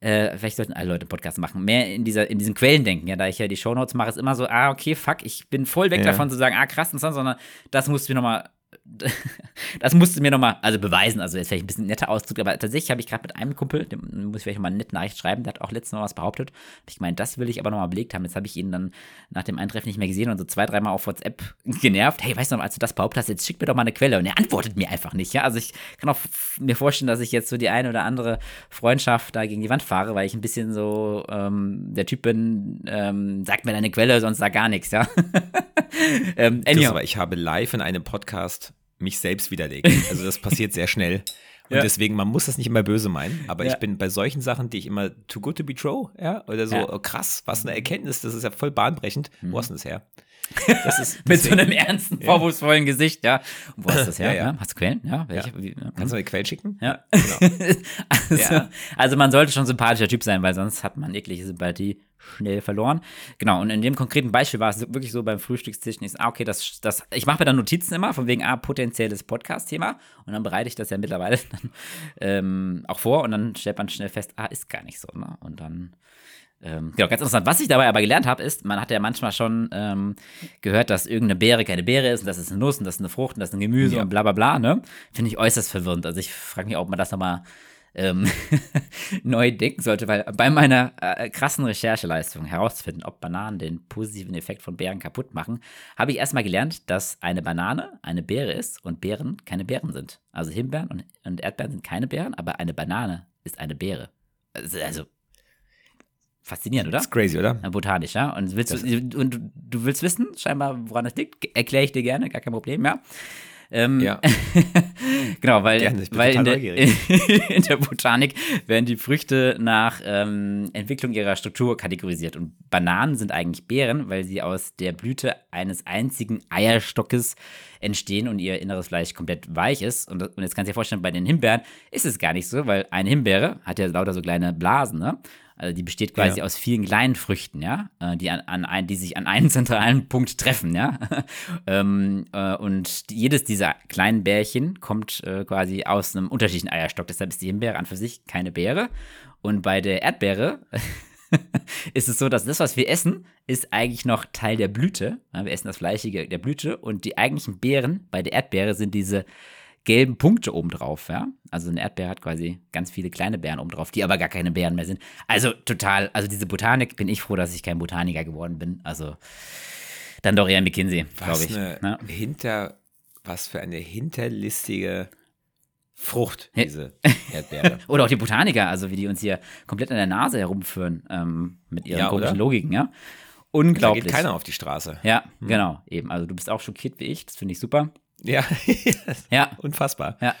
äh, vielleicht sollten alle Leute einen Podcast machen, mehr in, dieser, in diesen Quellen denken. Ja, da ich ja die Shownotes mache, ist immer so, ah, okay, fuck, ich bin voll weg Ja. davon zu sagen, ah, krass und so, sondern das musst du mir nochmal. Das musst du mir nochmal, also beweisen, also jetzt vielleicht ein bisschen netter Ausdruck, aber tatsächlich habe ich gerade mit einem Kumpel, dem muss ich vielleicht mal eine nette Nachricht schreiben, der hat auch letztens noch was behauptet. Ich meine, das will ich aber nochmal belegt haben. Jetzt habe ich ihn dann nach dem Eintreffen nicht mehr gesehen und so zwei, dreimal auf WhatsApp genervt. Hey, weißt du noch, als du das behauptet hast, jetzt schick mir doch mal eine Quelle. Und er antwortet mir einfach nicht, ja. Also ich kann auch mir vorstellen, dass ich jetzt so die eine oder andere Freundschaft da gegen die Wand fahre, weil ich ein bisschen so ähm, der Typ bin, ähm, sag mir deine Quelle, sonst sag gar nichts, ja. ähm, anyhow. Christopher, ich habe live in einem Podcast mich selbst widerlegt. Also das passiert sehr schnell. Und Ja. deswegen, man muss das nicht immer böse meinen, aber Ja. ich bin bei solchen Sachen, die ich immer too good to be true, ja, oder so, Ja. oh, krass, was eine Erkenntnis, das ist ja voll bahnbrechend. Wo hast du das her? Das ist Mit so einem ernsten, vorwurfsvollen Gesicht, ja. Und wo hast du das her? Ja. Hast du Quellen? Ja. Welche? Wie, Kannst du mir die Quelle schicken? ja. Genau. also, also man sollte schon sympathischer Typ sein, weil sonst hat man jegliche Sympathie schnell verloren. Genau, und in dem konkreten Beispiel war es wirklich so beim Frühstückstisch, ich ah, okay, das, das, ich mache mir dann Notizen immer, von wegen, ah, potenzielles Podcast-Thema und dann bereite ich das ja mittlerweile dann, ähm, auch vor und dann stellt man schnell fest, ah, ist gar nicht so, ne? Und dann ähm, genau, ganz interessant. Was ich dabei aber gelernt habe, ist, man hat ja manchmal schon ähm, gehört, dass irgendeine Beere keine Beere ist und das ist eine Nuss und das ist eine Frucht und das ist ein Gemüse Ja. und bla bla bla, ne? Finde ich äußerst verwirrend. Also ich frage mich, ob man das nochmal ähm, neu denken sollte, weil bei meiner äh, krassen Rechercheleistung herauszufinden, ob Bananen den positiven Effekt von Beeren kaputt machen, habe ich erstmal gelernt, dass eine Banane eine Beere ist und Beeren keine Beeren sind. Also Himbeeren und, und Erdbeeren sind keine Beeren, aber eine Banane ist eine Beere. Also, also faszinierend, oder? Das ist crazy, oder? Botanisch, ja. Und, willst du, und du willst wissen, scheinbar, woran das liegt? Erkläre ich dir gerne, gar kein Problem, ja. Ähm, Ja. genau, weil, Gerne, weil in, der, in der Botanik werden die Früchte nach ähm, Entwicklung ihrer Struktur kategorisiert. Und Bananen sind eigentlich Beeren, weil sie aus der Blüte eines einzigen Eierstockes entstehen und ihr inneres Fleisch komplett weich ist. Und, und jetzt kannst du dir vorstellen, bei den Himbeeren ist es gar nicht so, weil eine Himbeere hat ja lauter so kleine Blasen, ne? Also die besteht quasi Ja. aus vielen kleinen Früchten, ja, äh, die, an, an ein, die sich an einen zentralen Punkt treffen, ja. ähm, äh, und die- jedes dieser kleinen Bärchen kommt äh, quasi aus einem unterschiedlichen Eierstock. Deshalb ist die Himbeere an für sich keine Beere. Und bei der Erdbeere ist es so, dass das, was wir essen, ist eigentlich noch Teil der Blüte. Wir essen das Fleischige der Blüte und die eigentlichen Beeren bei der Erdbeere sind diese gelben Punkte obendrauf, ja. Also eine Erdbeere hat quasi ganz viele kleine Beeren obendrauf, die aber gar keine Beeren mehr sind. Also total, also diese Botanik, bin ich froh, dass ich kein Botaniker geworden bin. Also dann doch eher McKinsey, glaube ich. eine ne? hinter, was für eine hinterlistige Frucht, diese Erdbeere. Oder auch die Botaniker, also wie die uns hier komplett an der Nase herumführen ähm, mit ihren Ja, komischen oder? Logiken, ja. da Unglaublich. geht keiner auf die Straße. Ja, genau, eben. Also du bist auch schockiert wie ich, das finde ich super. Ja, Ja, unfassbar. ja.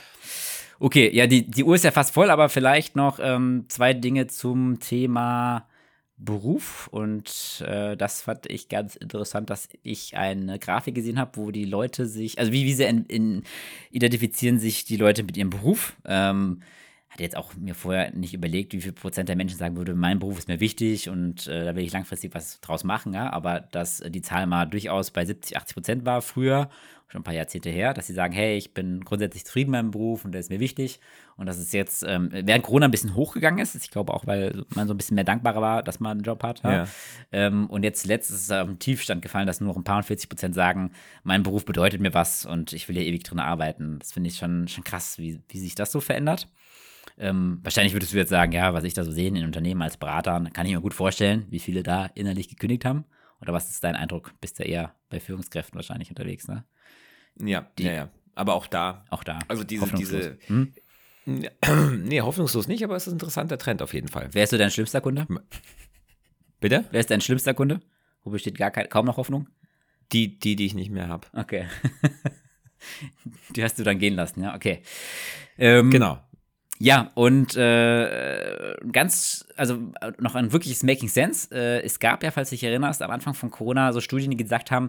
Okay, ja, die, die Uhr ist ja fast voll, aber vielleicht noch ähm, zwei Dinge zum Thema Beruf. Und äh, das fand ich ganz interessant, dass ich eine Grafik gesehen habe, wo die Leute sich, also wie, wie sehr in, in, identifizieren sich die Leute mit ihrem Beruf. Ähm, hatte jetzt auch mir vorher nicht überlegt, wie viel Prozent der Menschen sagen würde, mein Beruf ist mir wichtig und äh, da will ich langfristig was draus machen, ja. Aber dass äh, die Zahl mal durchaus bei 70, 80 Prozent war früher, schon ein paar Jahrzehnte her, dass sie sagen, hey, ich bin grundsätzlich zufrieden mit meinem Beruf und der ist mir wichtig. Und dass es jetzt ähm, während Corona ein bisschen hochgegangen ist. Ich glaube auch, weil man so ein bisschen mehr dankbarer war, dass man einen Job hat. Ja. Ja. Ähm, und jetzt zuletzt ist es auf den Tiefstand gefallen, dass nur noch ein paar und 40 Prozent sagen, mein Beruf bedeutet mir was und ich will hier ewig drin arbeiten. Das finde ich schon, schon krass, wie, wie sich das so verändert. Ähm, wahrscheinlich würdest du jetzt sagen, ja, was ich da so sehe in Unternehmen als Berater, kann ich mir gut vorstellen, wie viele da innerlich gekündigt haben. Oder was ist dein Eindruck? Bist du eher bei Führungskräften wahrscheinlich unterwegs, ne? Ja, ja, ja. Aber auch da. Auch da. Also diese, diese. Hm? Nee, hoffnungslos nicht, aber es ist ein interessanter Trend auf jeden Fall. Wer ist so dein schlimmster Kunde? Bitte? Wer ist dein schlimmster Kunde? Wo besteht gar kein, kaum noch Hoffnung? Die, die, die ich nicht mehr habe. Okay. Die hast du dann gehen lassen, ja, okay. Ähm, Genau. Ja, und äh, ganz, also noch ein wirkliches Making Sense. Äh, es gab ja, falls du dich erinnerst, am Anfang von Corona so Studien, die gesagt haben,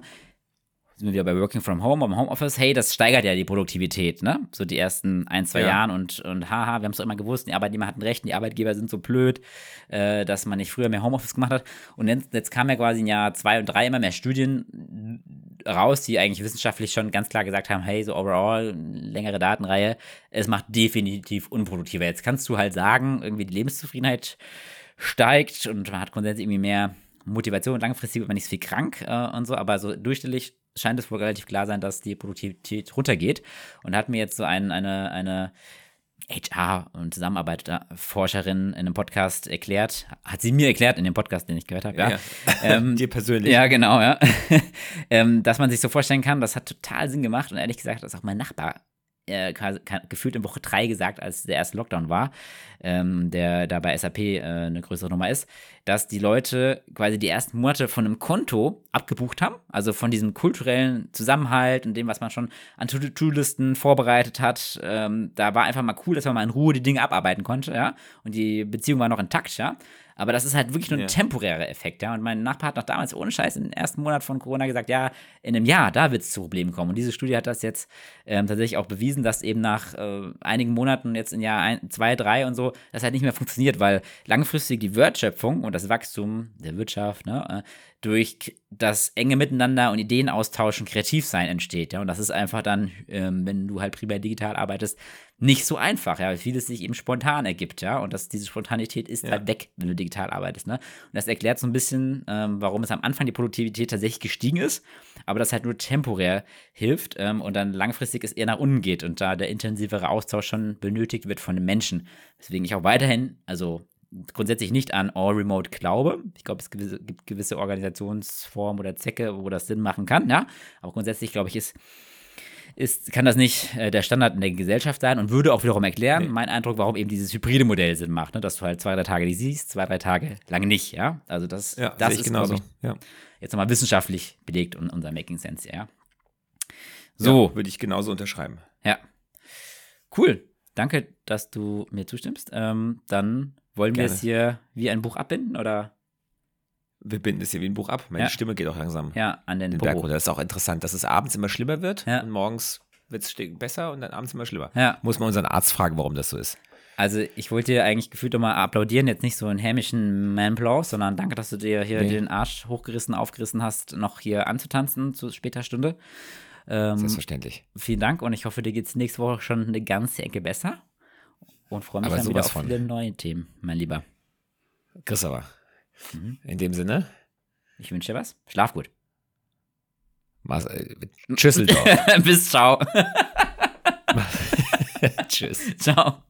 sind wir wieder bei Working from Home, am Homeoffice, hey, das steigert ja die Produktivität, ne? So die ersten ein, zwei Ja. Jahren und, und haha, wir haben es doch immer gewusst, die Arbeitnehmer hatten recht, die Arbeitgeber sind so blöd, äh, dass man nicht früher mehr Homeoffice gemacht hat. Und jetzt, jetzt kam ja quasi in Jahr zwei und drei immer mehr Studien raus, die eigentlich wissenschaftlich schon ganz klar gesagt haben, hey, so overall, längere Datenreihe, es macht definitiv unproduktiver. Jetzt kannst du halt sagen, irgendwie die Lebenszufriedenheit steigt und man hat grundsätzlich irgendwie mehr Motivation. Langfristig wird man nicht so viel krank äh, und so, aber so durchschnittlich scheint es wohl relativ klar sein, dass die Produktivität runtergeht. Und hat mir jetzt so ein, eine, eine HR- und Zusammenarbeiterforscherin in einem Podcast erklärt, hat sie mir erklärt in dem Podcast, den ich gehört habe, ja. Ja. Ähm, Dir persönlich. ja, genau, ja. ähm, dass man sich so vorstellen kann, das hat total Sinn gemacht und ehrlich gesagt, das auch mein Nachbar äh, gefühlt in Woche drei gesagt, als der erste Lockdown war, ähm, der da bei SAP äh, eine größere Nummer ist, dass die Leute quasi die ersten Monate von einem Konto abgebucht haben, also von diesem kulturellen Zusammenhalt und dem, was man schon an To- To-Do-Listen vorbereitet hat. Ähm, da war einfach mal cool, dass man mal in Ruhe die Dinge abarbeiten konnte, ja. Und die Beziehung war noch intakt, ja. Aber das ist halt wirklich nur ein Ja. temporärer Effekt, ja. Und mein Nachbar hat noch damals ohne Scheiß im ersten Monat von Corona gesagt, ja, in einem Jahr, da wird es zu Problemen kommen. Und diese Studie hat das jetzt ähm, tatsächlich auch bewiesen, dass eben nach äh, einigen Monaten, jetzt in Jahr ein, zwei, drei und so, das halt nicht mehr funktioniert, weil langfristig die Wertschöpfung und das Wachstum der Wirtschaft, ne, äh, durch das enge Miteinander und Ideen austauschen, kreativ sein entsteht, ja. Und das ist einfach dann, ähm, wenn du halt primär digital arbeitest, nicht so einfach, ja, weil vieles sich eben spontan ergibt, ja. Und das, diese Spontanität ist Ja. halt weg, wenn du digital arbeitest, ne. Und das erklärt so ein bisschen, ähm, warum es am Anfang die Produktivität tatsächlich gestiegen ist, aber das halt nur temporär hilft ähm, und dann langfristig es eher nach unten geht und da der intensivere Austausch schon benötigt wird von den Menschen. Deswegen ich auch weiterhin, also grundsätzlich nicht an All Remote glaube. Ich glaube, es gewisse, gibt gewisse Organisationsformen oder Zwecke, wo das Sinn machen kann, ja. Aber grundsätzlich glaube ich, ist, ist, kann das nicht äh, der Standard in der Gesellschaft sein und würde auch wiederum erklären, Nee. mein Eindruck, warum eben dieses hybride Modell Sinn macht, ne? dass du halt zwei, drei Tage die siehst, zwei, drei Tage lang nicht, ja. Also das, Ja, das ist, genauso. ich, ja. jetzt nochmal wissenschaftlich belegt und unser Making Sense, ja. So, Ja, würde ich genauso unterschreiben. ja. Cool. Danke, dass du mir zustimmst. Ähm, dann wollen wir Gerne. es hier wie ein Buch abbinden oder Wir binden es hier wie ein Buch ab. Meine Ja. Stimme geht auch langsam ja, an den den Berg runter. Das ist auch interessant, dass es abends immer schlimmer wird Ja. und morgens wird es besser und dann abends immer schlimmer. Ja. Muss man unseren Arzt fragen, warum das so ist. Also ich wollte dir eigentlich gefühlt mal applaudieren, jetzt nicht so einen hämischen Manplau, sondern danke, dass du dir hier Nee. den Arsch hochgerissen, aufgerissen hast, noch hier anzutanzen zu später Stunde. Ähm, Selbstverständlich. vielen Dank und ich hoffe, dir geht es nächste Woche schon eine ganze Ecke besser. Und freue mich Aber dann wieder auf von. viele neue Themen, mein Lieber. Chris aber. Mhm. In dem Sinne, Ich wünsche dir was. Schlaf gut. Mas äh, Tschüsseldorf. Bis ciao. Tschüss. ciao.